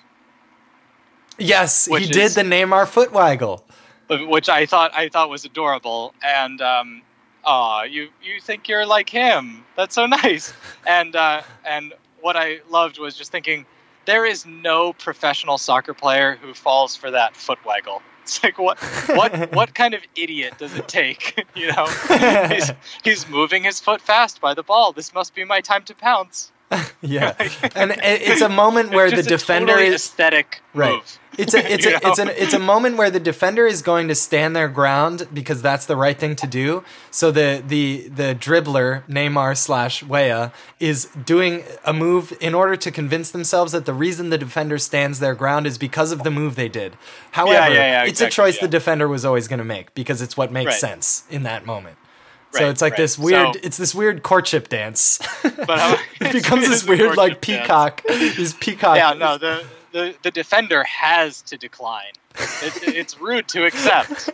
Yes, he Which did the Neymar foot waggle. which I thought I thought was adorable. And um, aw, you you think you're like him? That's so (laughs) nice. And uh, and what I loved was just thinking there is no professional soccer player who falls for that foot waggle. (laughs) It's like what what (laughs) what kind of idiot does it take? (laughs) you know, he's he's moving his foot fast by the ball. This must be my time to pounce. (laughs) yeah, and it's a moment where the defender totally is aesthetic Right. move. It's a it's a (laughs) it's an it's a moment where the defender is going to stand their ground because that's the right thing to do. So the the the dribbler Neymar slash Weah is doing a move in order to convince themselves that the reason the defender stands their ground is because of the move they did. However, yeah, yeah, it's a choice the defender was always going to make because it's what makes Right. sense in that moment. So it's like right. this weird. So- it's this weird courtship dance. (laughs) But it (laughs) becomes this weird like dance. peacock. (laughs) This peacock. Yeah, no, the, the the defender has to decline. It, it's rude to accept.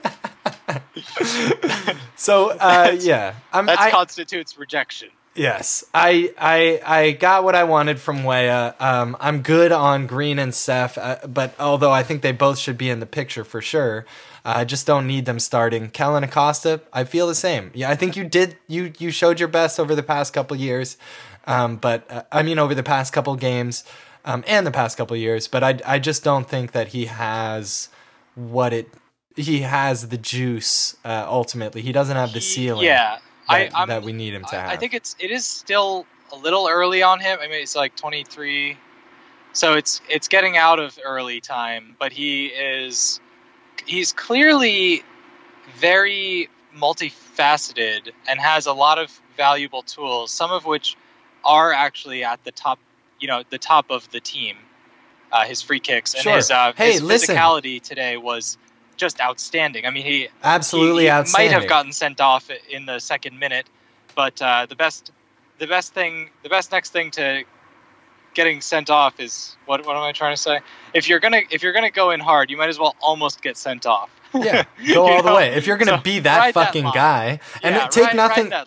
So uh, yeah, I'm. That I, constitutes rejection. Yes, I I I got what I wanted from Weah. Um, I'm good on Green and Saief, uh, but although I think they both should be in the picture for sure, I just don't need them starting. Kellyn Acosta, I feel the same. Yeah, I think you did. You you showed your best over the past couple years, um, but uh, I mean over the past couple games, um, and the past couple years. But I I just don't think that he has what it. He has the juice. Uh, ultimately, he doesn't have the ceiling. Yeah, I that, I'm, that we need him to have. I, I think it's it is still a little early on him. I mean, it's like 23, so it's it's getting out of early time. But he is he's clearly very multifaceted and has a lot of valuable tools. Some of which are actually at the top, you know, the top of the team. Uh, his free kicks and Sure. his uh, Hey, his physicality today was just outstanding. I mean, he Absolutely he, he outstanding. Might have gotten sent off in the second minute, but uh, the best, the best thing, the best next thing to getting sent off is what? What am I trying to say? If you're gonna, if you're gonna go in hard, you might as well almost get sent off. Yeah, (laughs) go all the know? way. If you're gonna So, be that ride that fucking guy, and yeah, take ride- nothing, Ride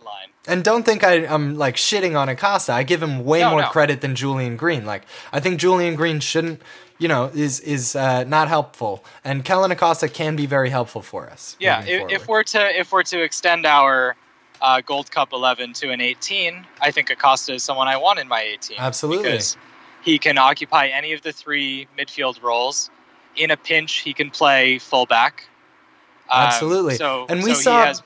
and don't think I, I'm like shitting on Acosta. I give him way No, more no. credit than Julian Green. Like I think Julian Green shouldn't, you know, is is uh, not helpful, and Kellyn Acosta can be very helpful for us. Yeah, if, if we're to if we're to extend our uh, Gold Cup 11 to an 18, I think Acosta is someone I want in my 18. Absolutely. because he can occupy any of the three midfield roles. In a pinch, he can play fullback. Um, Absolutely. so And we so saw- has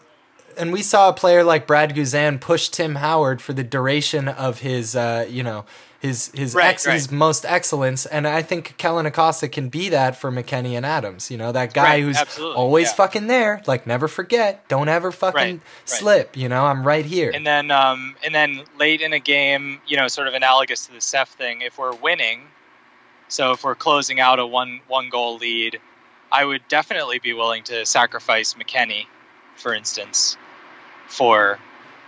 and we saw a player like Brad Guzan push Tim Howard for the duration of his, uh, you know, his his Right, ex, his most excellence, and I think Kellyn Acosta can be that for McKennie and Adams. You know, that guy Right, who's absolutely, always yeah. fucking there. Like never forget, don't ever fucking Right, right. slip. You know, I'm right here. And then, um, and then late in a game, you know, sort of analogous to the Saief thing. If we're winning, so if we're closing out a one one goal lead, I would definitely be willing to sacrifice McKennie, for instance, for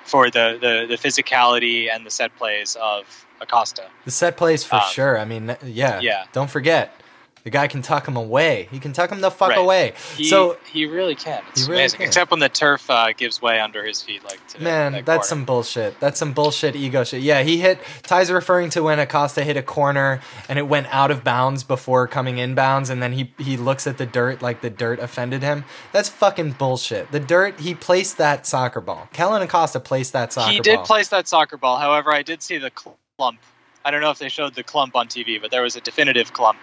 for the the, the physicality and the set plays of Acosta. the set plays for um, sure. I mean, yeah, yeah. Don't forget, the guy can tuck him away. He can tuck him the fuck Right. away. He, so he really can. It's really amazing. can. Except when the turf uh, gives way under his feet, like today, Man, that that's some bullshit. That's some bullshit ego shit. Yeah, he hit. Ty's referring to when Acosta hit a corner and it went out of bounds before coming inbounds, and then he he looks at the dirt like the dirt offended him. That's fucking bullshit. The dirt. He placed that soccer ball. Kellyn Acosta placed that soccer ball. He did ball. place that soccer ball. However, I did see the clump. I don't know if they showed the clump on TV, but there was a definitive clump.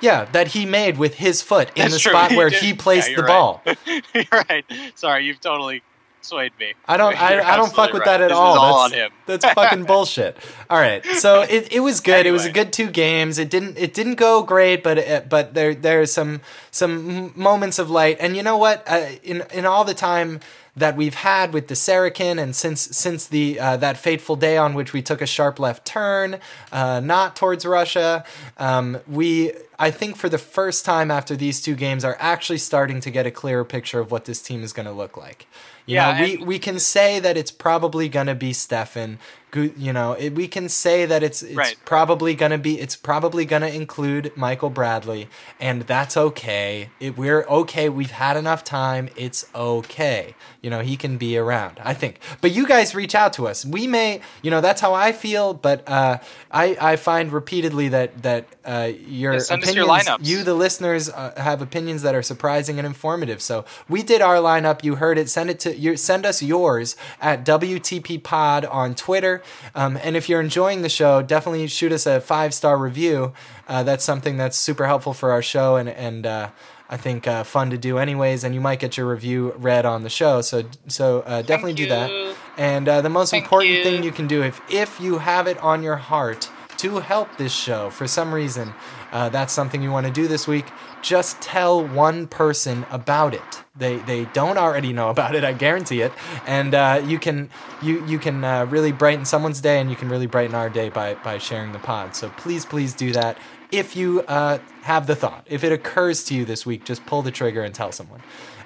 yeah, that he made with his foot in That's the true. spot where did. he placed Yeah, the you're ball. (laughs) You're right. Sorry, you've totally swayed me. I don't. I, I don't fuck with right. that at This all. All that's, on him. That's fucking (laughs) bullshit. All right, so it, it was good. It was a good two games. It didn't it didn't go great, but it, but there there's some some moments of light. And you know what? Uh, in in all the time that we've had with the Sarachan, and since since the uh, that fateful day on which we took a sharp left turn, uh, not towards Russia, um, we I think for the first time after these two games are actually starting to get a clearer picture of what this team is going to look like. You Yeah, know, we, we can say that it's probably going to be Steffen. You know, it, we can say that it's it's Right. probably going to be it's probably going to include Michael Bradley, and that's okay. It, we're okay. We've had enough time. It's okay. You know, he can be around. I think. But you guys reach out to us. We may, you know, that's how I feel. But uh, I I find repeatedly that that uh, your Yeah, opinions, your you the listeners uh, have opinions that are surprising and informative. So we did our lineup. You heard it. Send it to your send us yours at WTP Pod on Twitter. Um, and if you're enjoying the show, definitely shoot us a five star review. Uh, that's something that's super helpful for our show and and. Uh, I think uh, fun to do anyways, and you might get your review read on the show. So so uh, definitely do that. And uh, the most Thank important you. thing you can do if if you have it on your heart to help this show for some reason, uh, that's something you want to do this week. Just tell one person about it. They they don't already know about it. I guarantee it. And uh, you can you you can uh, really brighten someone's day, and you can really brighten our day by by sharing the pod. So please please do that. If you uh, have the thought, if it occurs to you this week, just pull the trigger and tell someone.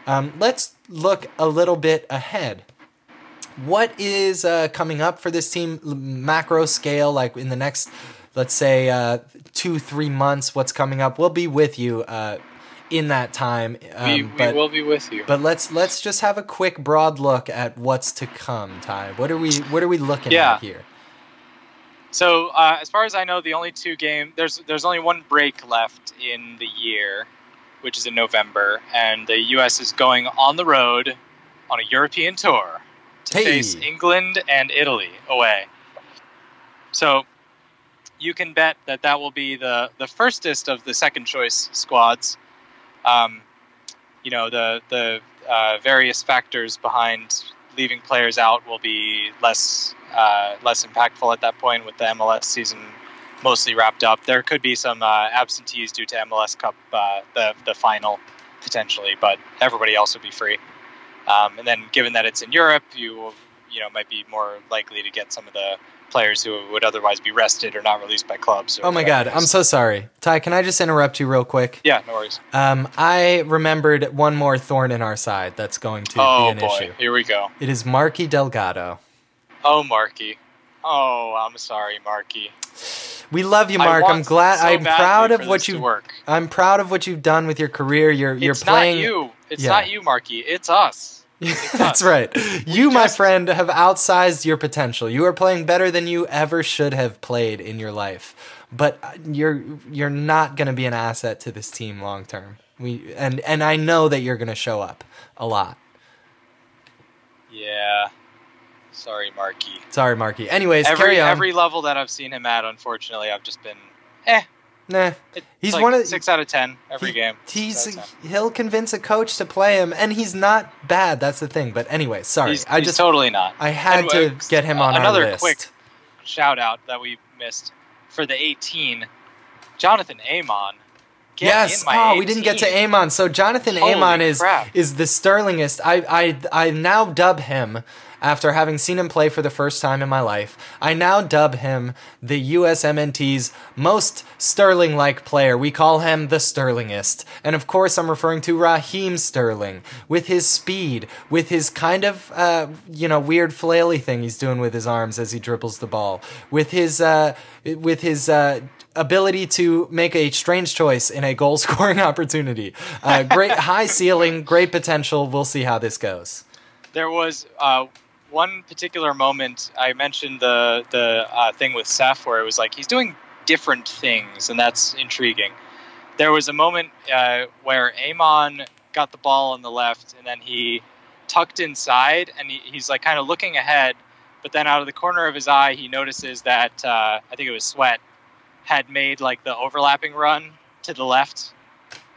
Um, let's look a little bit ahead what is uh, coming up for this team macro scale like in the next let's say uh, two three months what's coming up we'll be with you uh, in that time um, we, we but, will be with you. but let's let's just have a quick broad look at what's to come ty what are we what are we looking Yeah. at here So, uh, as far as I know, the only two game there's there's only one break left in the year, which is in November, and the U.S. is going on the road on a European tour to Hey. face England and Italy away. So, you can bet that that will be the the firstest of the second choice squads. Um, you know the the uh, various factors behind leaving players out will be less uh, less impactful at that point with the MLS season mostly wrapped up. There could be some uh, absentees due to MLS Cup uh, the the final potentially, but everybody else would be free. Um, and then given that it's in Europe, you will, you know might be more likely to get some of the players who would otherwise be rested or not released by clubs. or oh my god i'm so sorry ty can i just interrupt you real quick yeah, no worries. um, i remembered one more thorn in our side that's going to Oh be an boy, issue here we go. it is marky delgado Oh Marky. Oh, I'm sorry, Marky. We love you, Mark. I'm glad. so I'm proud of what you. work. I'm proud of what you've done with your career. You're you're it's playing. not you. It's Yeah. not you, Marky. It's us. (laughs) That's right. You, my friend, have outsized your potential. You are playing better than you ever should have played in your life. But uh, you're you're not going to be an asset to this team long term. We and and I know that you're going to show up a lot. Yeah. Sorry, Marky. Sorry, Marky. Anyways, Every carry on. every level that I've seen him at, unfortunately, I've just been eh. Nah. It's He's like one of- six out of ten every He- game. He's Six out of 10. he'll convince a coach to play him, and he's not bad. That's the thing. But anyway, sorry. He's, I he's just totally not. I had to uh, get him on another our list. quick shout out that we missed. for the 18, Jonathan Amon. Get yes. in my Oh, we didn't get to Amon. So Jonathan Holy Amon is crap. is the sterlingest. I I I now dub him after having seen him play for the first time in my life. I now dub him the USMNT's most Sterling-like player. We call him the Sterlingist, and of course, I'm referring to Raheem Sterling with his speed, with his kind of uh, you know weird flaily thing he's doing with his arms as he dribbles the ball, with his uh, with his. Uh, ability to make a strange choice in a goal scoring (laughs) opportunity. Uh, great high ceiling, great potential. We'll see how this goes. There was uh, one particular moment I mentioned the the uh, thing with Saief where it was like he's doing different things, and that's intriguing. There was a moment uh, where Amon got the ball on the left, and then he tucked inside, and he, he's like kind of looking ahead, but then out of the corner of his eye, he notices that uh, I think it was Sweat had made like the overlapping run to the left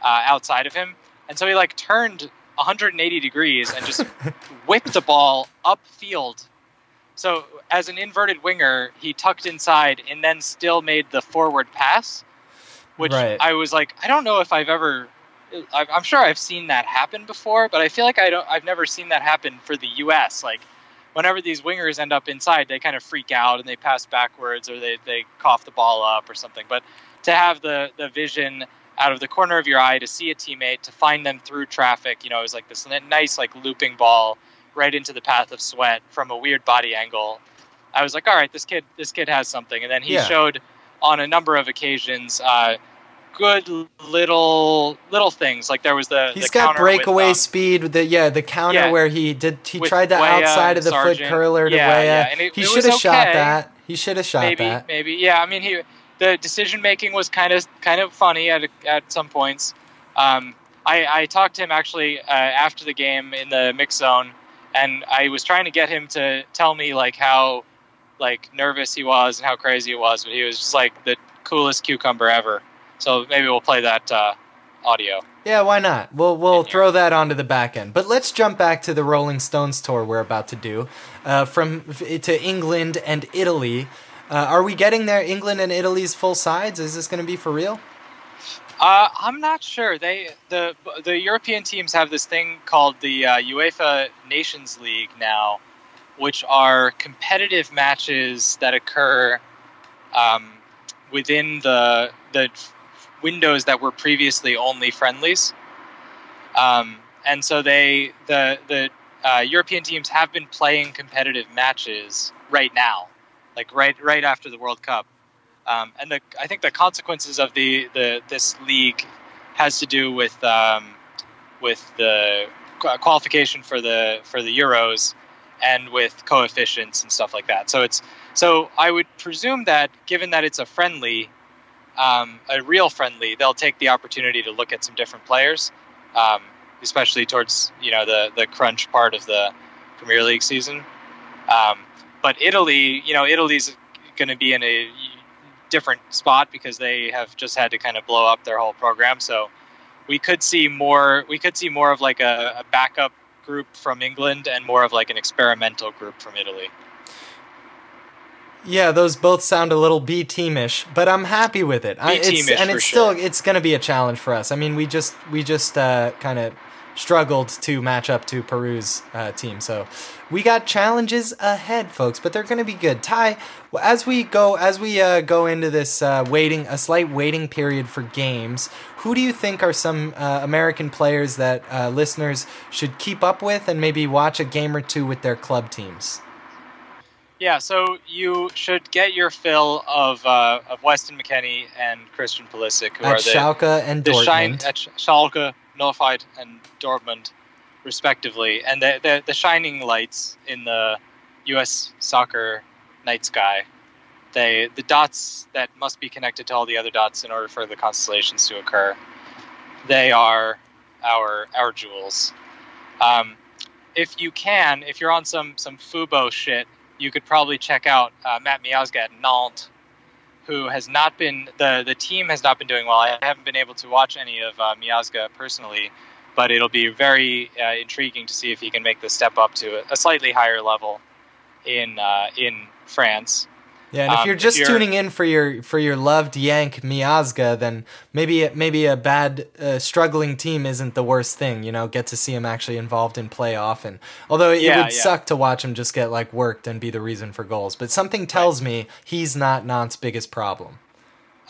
uh, outside of him, and so he like turned 180 degrees and just (laughs) whipped the ball upfield. So as an inverted winger, he tucked inside and then still made the forward pass, which Right. I was like, I don't know if I've ever. I'm sure I've seen that happen before, but I feel like I don't. I've never seen that happen for the U.S. Like, whenever these wingers end up inside, they kind of freak out and they pass backwards or they, they cough the ball up or something. But to have the the vision out of the corner of your eye to see a teammate, to find them through traffic, you know, it was like this nice like looping ball right into the path of sweat from a weird body angle. I was like, all right, this kid this kid has something. And then he Yeah. showed on a number of occasions. Uh, Good little little things like there was the He's the got counter with, breakaway um, speed. The yeah, the counter Yeah. where he did he tried the Weah outside of the foot curler to Yeah, Weah. yeah, it- he should have shot that. He should have shot maybe that. maybe yeah i mean he the decision making was kind of kind of funny at at some points um, I, I talked to him actually uh, after the game in the mix zone and i was trying to get him to tell me like how like nervous he was and how crazy it was but he was just like the coolest cucumber ever so maybe we'll play that uh, audio Yeah, why not? We'll we'll throw that onto the back end. But let's jump back to the Rolling Stones tour we're about to do, uh, from to England and Italy. Uh, are we getting there? England and Italy's full sides? Is this going to be for real? Uh, I'm not sure. They the the European teams have this thing called the uh, UEFA Nations League now, which are competitive matches that occur um, within the the windows that were previously only friendlies. Um, and so they the the uh, European teams have been playing competitive matches right now, like right right after the World Cup. Um, and the, I think the consequences of the, the this league has to do with um, with the qualification for the for the Euros and with coefficients and stuff like that. So it's so I would presume that given that it's a friendly, um, a real friendly, they'll take the opportunity to look at some different players, um, especially towards you know the the crunch part of the Premier League season. But Italy, you know, Italy's going to be in a different spot because they have just had to kind of blow up their whole program. So we could see more. We could see more of like a, a backup group from England and more of like an experimental group from Italy. Yeah, those both sound a little B teamish, but I'm happy with it. I- it's, and it's still sure. it's going to be a challenge for us. I mean, we just we just uh, kind of struggled to match up to Peru's uh, team, so we got challenges ahead, folks. But they're going to be good. Ty, as we go as we uh, go into this uh, waiting a slight waiting period for games, who do you think are some uh, American players that uh, listeners should keep up with and maybe watch a game or two with their club teams? Yeah, so you should get your fill of uh, of Weston McKennie and Christian Pulisic, who At are the Schalke and the Dortmund. shine at Schalke, Nordfight, and Dortmund, respectively, and the, the the shining lights in the U.S. soccer night sky. They the dots that must be connected to all the other dots in order for the constellations to occur. They are our our jewels. Um, if you can, if you're on some some Fubo shit, you could probably check out uh, Matt Miazga at Nantes who has not been the the team has not been doing well. I haven't been able to watch any of uh, Miazga personally, but it'll be very uh, intriguing to see if he can make the step up to a, slightly higher level in uh, in France. Yeah, and if Um, you're if just you're- tuning in for your for your loved Yank Miazga, then maybe maybe a bad uh, struggling team isn't the worst thing. You know, get to see him actually involved in playoff, and although it Yeah, would yeah. suck to watch him just get like worked and be the reason for goals, but something tells me he's not Nant's biggest problem.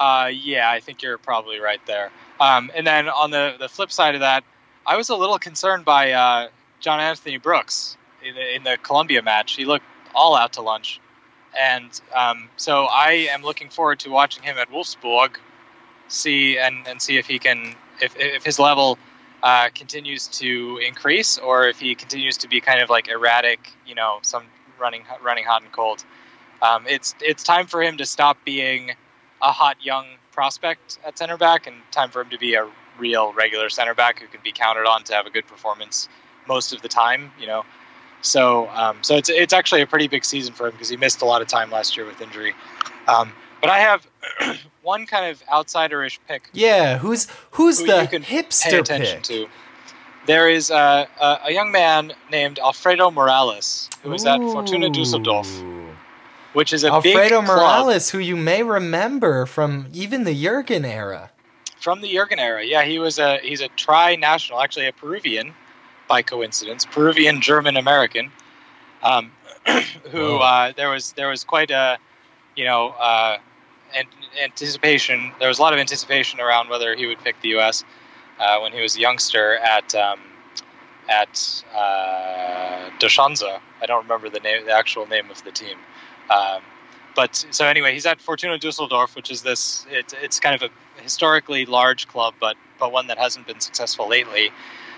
Uh, yeah, I think you're probably right there. Um, and then on the, the flip side of that, I was a little concerned by uh, John Anthony Brooks in the, in the Colombia match. He looked all out to lunch. And um, so I am looking forward to watching him at Wolfsburg, see and, and see if he can, if, if his level uh, continues to increase or if he continues to be kind of like erratic, you know, some running running hot and cold. Um, it's it's time for him to stop being a hot young prospect at center back and time for him to be a real regular center back who can be counted on to have a good performance most of the time you know. So um, so it's it's actually a pretty big season for him because he missed a lot of time last year with injury. Um, but I have (clears throat) one kind of outsiderish pick. Yeah, who's who's who the you can hipster pay attention pick? to. There is uh, a, a young man named Alfredo Morales who is at Fortuna Dusseldorf which is a big Alfredo club. Morales, who you may remember from even the Jurgen era. From the Jurgen era. Yeah, he was a he's a tri-national, actually a Peruvian, by coincidence, Peruvian German American, um, (clears throat) who uh, there was there was quite a you know uh, an, anticipation. There was a lot of anticipation around whether he would pick the U.S. Uh, when he was a youngster at um, at uh, Doshanza. I don't remember the name, the actual name of the team. Um, but so anyway, he's at Fortuna Dusseldorf, which is this. It's it's kind of a historically large club, but but one that hasn't been successful lately.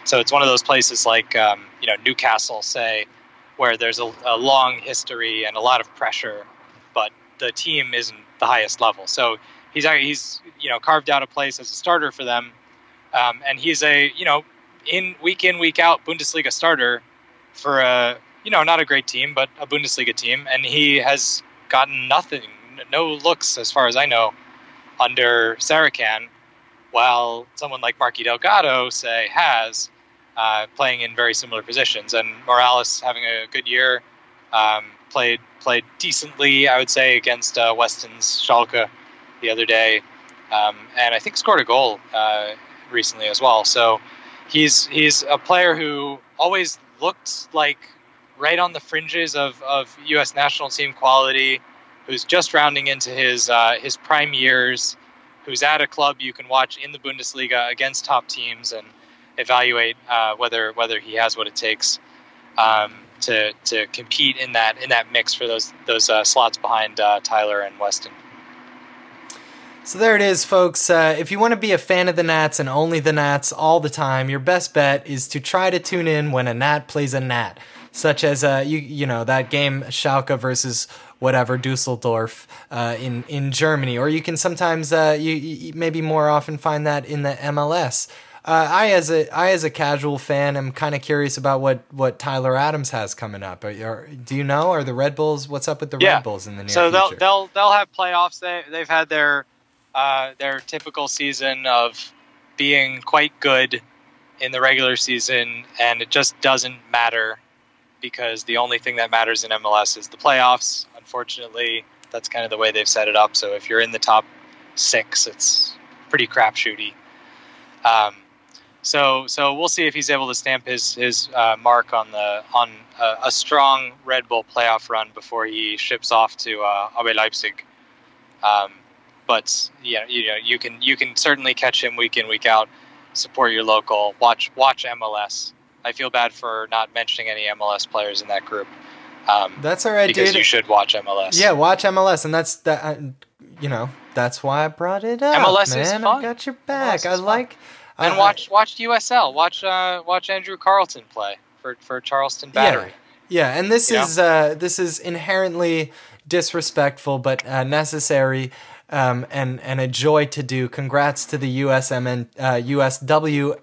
So it's one of those places like um, you know Newcastle, say, where there's a, a long history and a lot of pressure, but the team isn't the highest level. So he's he's you know carved out a place as a starter for them, um, and he's a you know in week in week out Bundesliga starter for a you know not a great team, but a Bundesliga team, and he has gotten nothing, no looks as far as I know, under Sarachan, while someone like Marky Delgado say has uh, playing in very similar positions, and Morales having a good year, um, played played decently, I would say, against uh, Weston's Schalke the other day, um, and I think scored a goal uh, recently as well. So he's he's a player who always looked like right on the fringes of, of U.S. national team quality, who's just rounding into his uh, his prime years, who's at a club you can watch in the Bundesliga against top teams and evaluate uh, whether whether he has what it takes um, to to compete in that in that mix for those those uh, slots behind uh, Tyler and Weston. So there it is, folks. Uh, if you want to be a fan of the Nats and only the Nats all the time, your best bet is to try to tune in when a Nat plays a Nat, such as uh, you you know that game Schalke versus whatever Dusseldorf uh, in in Germany, or you can sometimes uh, you, you maybe more often find that in the MLS. Uh, I as a I as a casual fan I'm kind of curious about what what Tyler Adams has coming up. Are, are, do you know? Are the Red Bulls? What's up with the Yeah. Red Bulls in the near so they'll they'll they'll have playoffs. They they've had their uh, their typical season of being quite good in the regular season, and it just doesn't matter because the only thing that matters in MLS is the playoffs. Unfortunately, that's kind of the way they've set it up. So if you're in the top six, it's pretty crapshooty. Um, so so we'll see if he's able to stamp his his uh, mark on the on a, a strong Red Bull playoff run before he ships off to uh, Leipzig. Um, but yeah, you know you can you can certainly catch him week in week out. Support your local. Watch watch MLS. I feel bad for not mentioning any MLS players in that group. Um, That's all right, because dude. you should watch MLS. Yeah, watch MLS, and that's that. Uh, you know, that's why I brought it up. MLS man. is I got your back. I fun. like. and I- watch watch USL. Watch uh, watch Andrew Carleton play for for Charleston Battery. Yeah, and this You is uh, this is inherently disrespectful, but uh, necessary. Um, and and a joy to do. Congrats to the USMN, uh, USWNT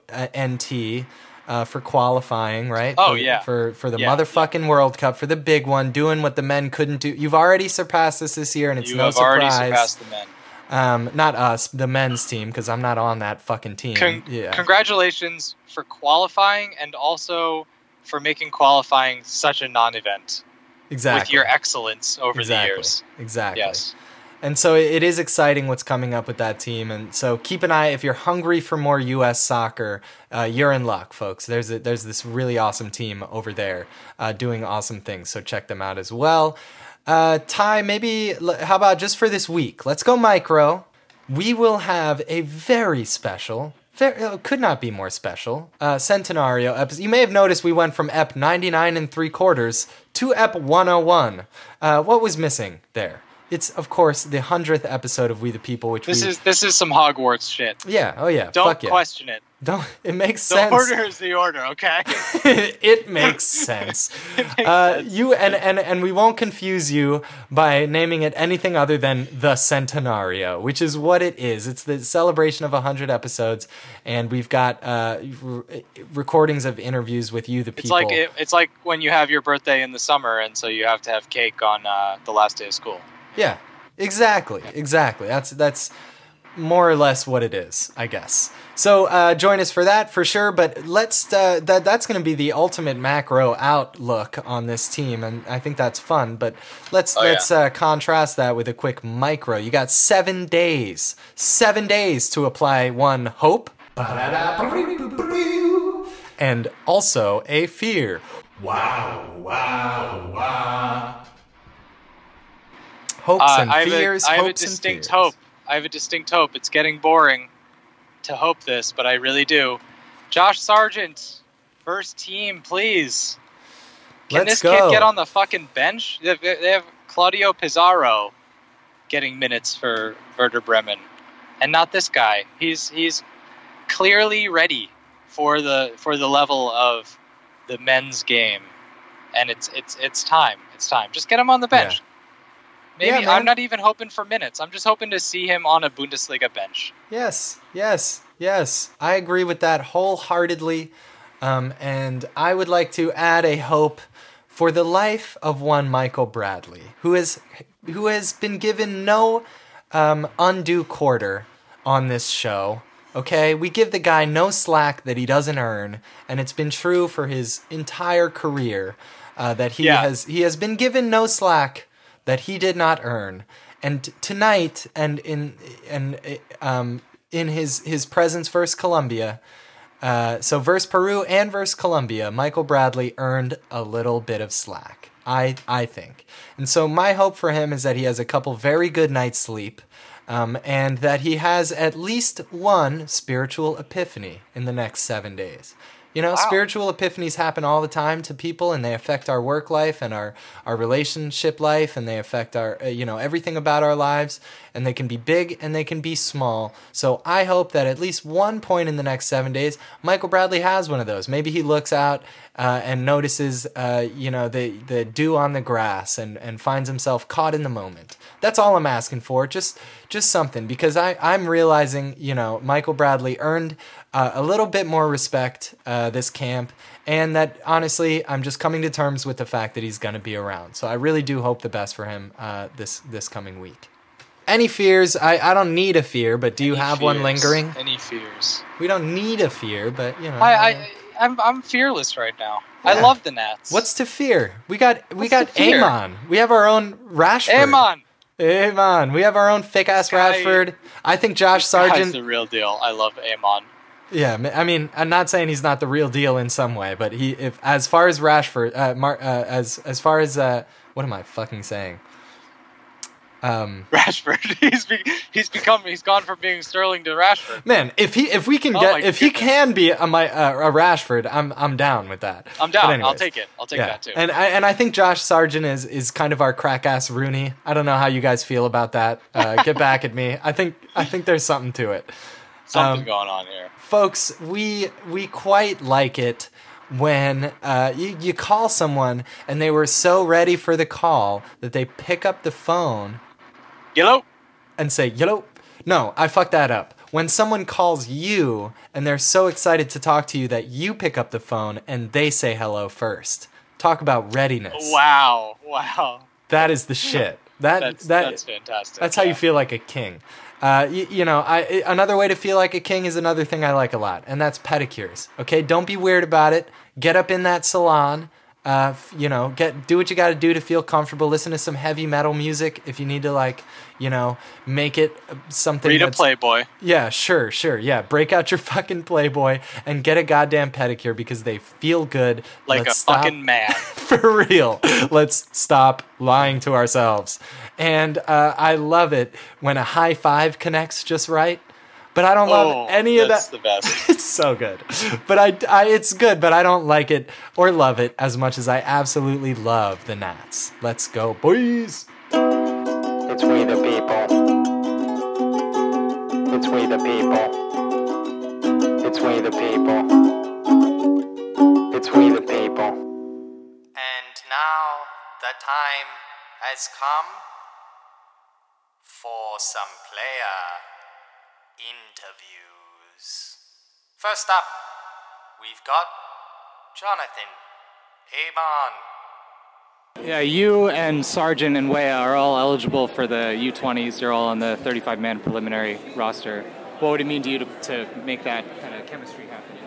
uh, for qualifying, right? Oh, For- yeah. for for the Yeah, motherfucking World Cup, for the big one, doing what the men couldn't do. You've already surpassed us this year, and it's you no have surprise. already surpassed the men. Um, not us, the men's team, because I'm not on that fucking team. Con- yeah. Congratulations for qualifying and also for making qualifying such a non-event. Exactly. with your excellence over exactly. the years. Exactly. Yes. And so it is exciting what's coming up with that team. And so keep an eye if you're hungry for more U.S. soccer. Uh, you're in luck, folks. There's a, there's this really awesome team over there uh, doing awesome things. So check them out as well. Uh, Ty, maybe how about just for this week? Let's go micro. We will have a very special. Very, uh, could not be more special. Uh, Centenario episode. You may have noticed we went from EP 99 and three quarters to EP 101. Uh, what was missing there? It's of course the hundredth episode of We the People, which This we is this is some Hogwarts shit. yeah, oh yeah, Don't yeah. question it. Don't (laughs) it makes The sense. order is the order, okay? (laughs) (laughs) it makes sense. uh, you and, and and we won't confuse you by naming it anything other than the Centenario, which is what it is. It's the celebration of hundred episodes, and we've got uh, re- recordings of interviews with you, the people. It's like it, it's like when you have your birthday in the summer, and so you have to have cake on uh, the last day of school. Yeah, exactly, exactly. That's that's more or less what it is, I guess. So uh, join us for that for sure. But let's uh, that that's going to be the ultimate macro outlook on this team, and I think that's fun. But let's Oh, let's uh, contrast that with a quick micro. You got seven days, seven days to apply one hope, and also a fear. Wow, wow, wow. Hopes Uh, and I have, fears. a, I have a distinct hope. I have a distinct hope. It's getting boring to hope this, but I really do. Josh Sargent, first team, please. Can Let's this go. kid get on the fucking bench? They have, they have Claudio Pizarro getting minutes for Werder Bremen, and not this guy. He's he's clearly ready for the for the level of the men's game, and it's it's it's time. It's time. Just get him on the bench. Yeah, Maybe man. I'm not even hoping for minutes. I'm just hoping to see him on a Bundesliga bench. Yes, yes, yes. I agree with that wholeheartedly. Um, and I would like to add a hope for the life of one Michael Bradley, who has who has been given no um, undue quarter on this show. Okay, we give the guy no slack that he doesn't earn, and it's been true for his entire career uh, that he Yeah. has he has been given no slack that he did not earn. And tonight, and in and um, in his his presence versus Colombia, uh, so versus Peru and versus Colombia, Michael Bradley earned a little bit of slack. I I think, and so my hope for him is that he has a couple very good nights sleep, um, and that he has at least one spiritual epiphany in the next seven days. You know, Wow. spiritual epiphanies happen all the time to people, and they affect our work life and our our relationship life, and they affect our uh, you know everything about our lives, and they can be big and they can be small. So I hope that at least one point in the next seven days, Michael Bradley has one of those. Maybe he looks out uh, and notices uh, you know the the dew on the grass and and finds himself caught in the moment. That's all I'm asking for. Just just something because I I'm realizing you know Michael Bradley earned uh, a little bit more respect uh, this camp, and that honestly, I'm just coming to terms with the fact that he's going to be around. So I really do hope the best for him uh, this this coming week. Any fears? I, I don't need a fear, but do you Any have one lingering? Any fears? We don't need a fear, but you know. I, I I'm I'm fearless right now. I love the Nats. What's to fear? We got we What's got? Amon. We have our own Rashford. Amon? Amon. We have our own thick ass Rashford. I think Josh Sargent. Sargent. the real deal. I love Amon. Yeah, I mean, I'm not saying he's not the real deal in some way, but he, if as far as Rashford, uh, Mar, uh, as as far as uh, what am I fucking saying? Um, Rashford. (laughs) he's be, he's become he's gone from being Sterling to Rashford. man, if he if we can Oh get if he can be a my uh, a Rashford, I'm I'm down with that. I'm down. I'll take it. I'll take yeah, that too. and I, and I think Josh Sargent is is kind of our crack ass Rooney. I don't know how you guys feel about that. Uh, get back at me. I think I think there's something to it. (laughs) Something um, going on here. Folks, we we quite like it when uh, you you call someone and they were so ready for the call that they pick up the phone Yellow. and say, "Hello." No, I fucked that up. When someone calls you and they're so excited to talk to you that you pick up the phone and they say hello first. Talk about readiness. Wow. Wow. That is the shit. That That's that that's fantastic. that's how you feel like a king. Uh, you, you know, I another way to feel like a king is another thing I like a lot, and that's pedicures. Okay, don't be weird about it. Get up in that salon Uh, you know, get do what you got to do to feel comfortable. Listen to some heavy metal music if you need to, like, you know, make it uh, something. Read a Playboy. Yeah, sure, sure. Yeah, break out your (laughs) fucking Playboy and get a goddamn pedicure because they feel good. Like Let's a stop- fucking man. (laughs) for real. Let's stop lying to ourselves. And uh, I love it when a high five connects just right. But I don't love Oh, any of that's that. the best. (laughs) It's so good. But I, I, it's good, but I don't like it or love it as much as I absolutely love the Nats. Let's go, boys. It's we the people. It's we the people. It's we the people. It's we the people. And now the time has come for some player interviews. First up, we've got Jonathan Amon. Yeah, you and Sargent and Weah are all eligible for the U20s. You're all on the 35 man preliminary roster. What would it mean to you to, to make that kind of chemistry happen?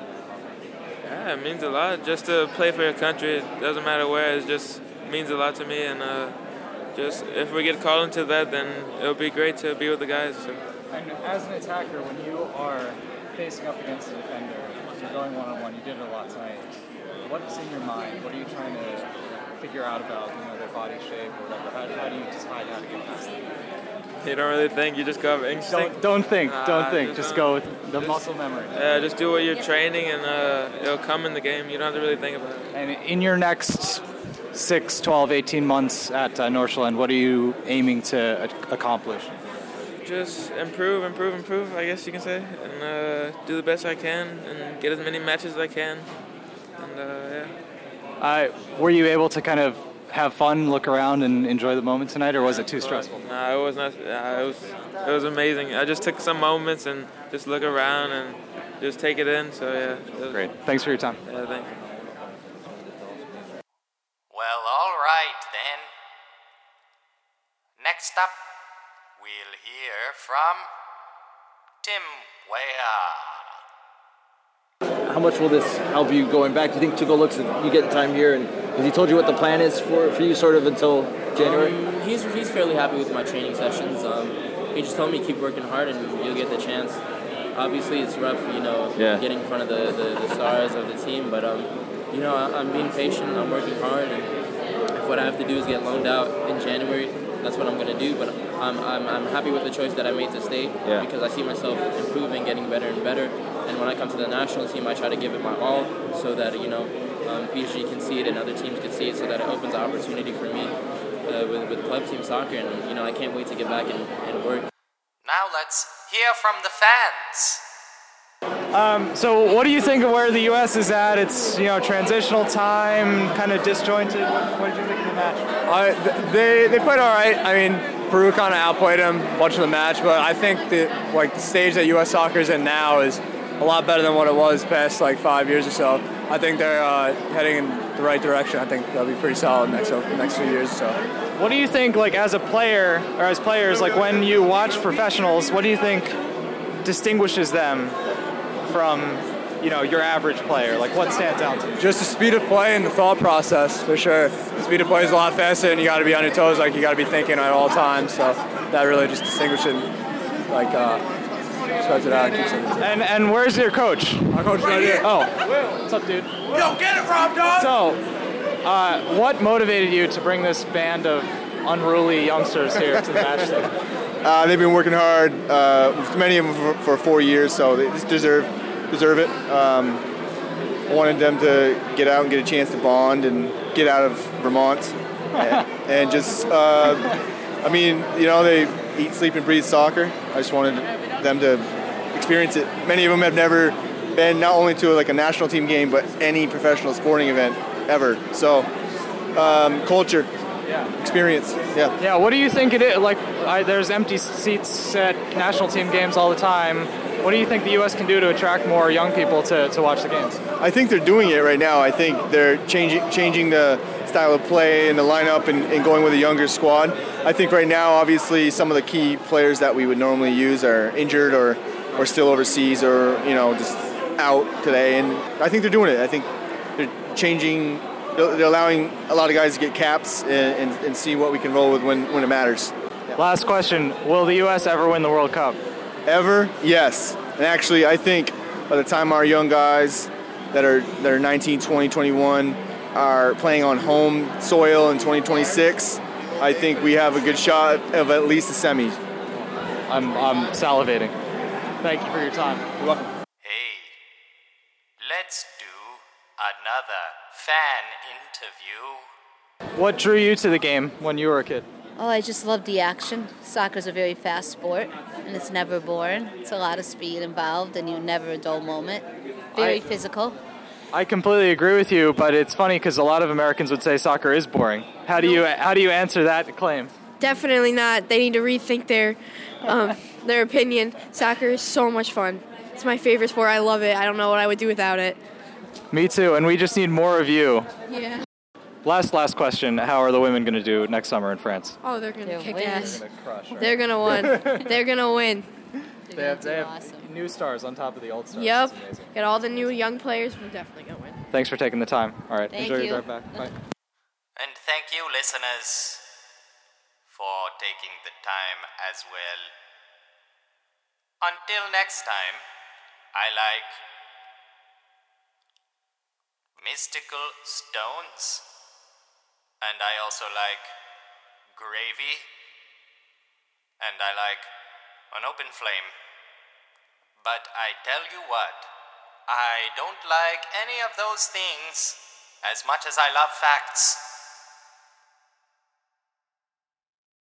Yeah, it means a lot just to play for your country. It doesn't matter where. It just means a lot to me, and uh, just if we get called into that, then it'll be great to be with the guys. So. And as an attacker, when you are facing up against a defender, you're going one on one. You did it a lot tonight. What's in your mind? What are you trying to figure out about you know their body shape or whatever? How, how do you decide how to get past them? You don't really think. You just go off instinct. Don't don't think. Don't think. just Just go with the muscle memory. Yeah, just do what you're training, and uh, it'll come in the game. You don't have to really think about it. And in your next 6, 12, 18 months at uh, Northland, what are you aiming to a- accomplish? Just improve, improve, improve. I guess you can say, and uh, do the best I can, and get as many matches as I can. And uh, yeah. Uh, were you able to kind of have fun, look around, and enjoy the moment tonight, or was it too stressful? Nah, it was not. Nah, it was. It was amazing. I just took some moments and just look around and just take it in. So yeah. was- Great. Thanks for your time. Yeah, thank you. Well, all right then. Next up, we'll hear from Tim Weah. How much will this help you going back? Do you think Tuchel looks at you getting time here, and has he told you what the plan is for, for you, sort of until January? Um, he's, he's fairly happy with my training sessions. Um, he just told me keep working hard and you'll get the chance. Obviously, it's rough, you know, Yeah. getting in front of the, the, the stars of the team, but um, you know, I, I'm being patient. I'm working hard, and if what I have to do is get loaned out in January, that's what I'm gonna do. But I'm, I'm, I'm happy with the choice that I made to stay Yeah. because I see myself improving, getting better and better. And when I come to the national team, I try to give it my all so that you know um, PSG can see it and other teams can see it, so that it opens an opportunity for me uh, with, with club team soccer. And you know, I can't wait to get back and, and work. Now let's hear from the fans. So, what do you think of where the U.S. is at? It's you know transitional time, kind of disjointed. What, what did you think of the match? Uh, they they played all right. I mean, Peru kind of outplayed them much of the match, but I think the like the stage that U.S. soccer is in now is a lot better than what it was past like five years or so. I think they're uh, heading in the right direction. I think they'll be pretty solid next next few years or so. What do you think, like as a player or as players, like when you watch professionals, what do you think distinguishes them from you know your average player? Like what stands out to you? Just the speed of play and the thought process for sure. The speed of play is a lot faster, and you got to be on your toes. Like you got to be thinking at all times. So that really just distinguishes like uh, spreads it out. Keeps it. And and where's your coach? Our coach right here. Oh, what's up, dude? Yo, get it, Rob Dog. So, uh, what motivated you to bring this band of unruly youngsters here to the match day? Uh, they've been working hard, uh, many of them for, for four years, so they just deserve deserve it. Um, I wanted them to get out and get a chance to bond and get out of Vermont, and, (laughs) and just, uh, I mean, you know, they eat, sleep, and breathe soccer. I just wanted them to experience it. Many of them have never been not only to like a national team game, but any professional sporting event ever. So, um, culture, experience, yeah. Yeah, what do you think it is? Like, I, there's empty seats at national team games all the time. What do you think the U.S. can do to attract more young people to, to watch the games? I think they're doing it right now. I think they're changing changing the style of play and the lineup and, and going with a younger squad. I think right now, obviously, some of the key players that we would normally use are injured or, or still overseas or you know just out today. And I think they're doing it. I think they're changing they're, allowing a lot of guys to get caps and, and, and see what we can roll with when, when it matters. Last question: Will the U.S. ever win the World Cup? Ever? Yes. And actually, I think by the time our young guys that are that are 19, 20, 21 are playing on home soil in 2026, I think we have a good shot of at least a semi. I'm I'm salivating. Thank you for your time. You're welcome. Hey, let's do another fan interview. What drew you to the game when you were a kid? Oh, I just love the action. Soccer's a very fast sport, and it's never boring. It's a lot of speed involved, and you never a dull moment. Very I- physical. I completely agree with you, but it's funny because a lot of Americans would say soccer is boring. How do you how do you answer that claim? Definitely not. They need to rethink their um, their opinion. Soccer is so much fun. It's my favorite sport. I love it. I don't know what I would do without it. Me too, and we just need more of you. Yeah. Last last question: How are the women going to do next summer in France? Oh, they're gonna kick win. ass. They're gonna crush, right? (laughs) They're gonna win. they're gonna win. They have, they have new stars on top of the old stars. Yep. Get all the new young players. We're definitely gonna win. Thanks for taking the time. All right, Thank enjoy you. your drive back. Bye. And thank you, listeners, for taking the time as well. Until next time, I like mystical stones. And I also like gravy. And I like an open flame. But I tell you what, I don't like any of those things as much as I love facts.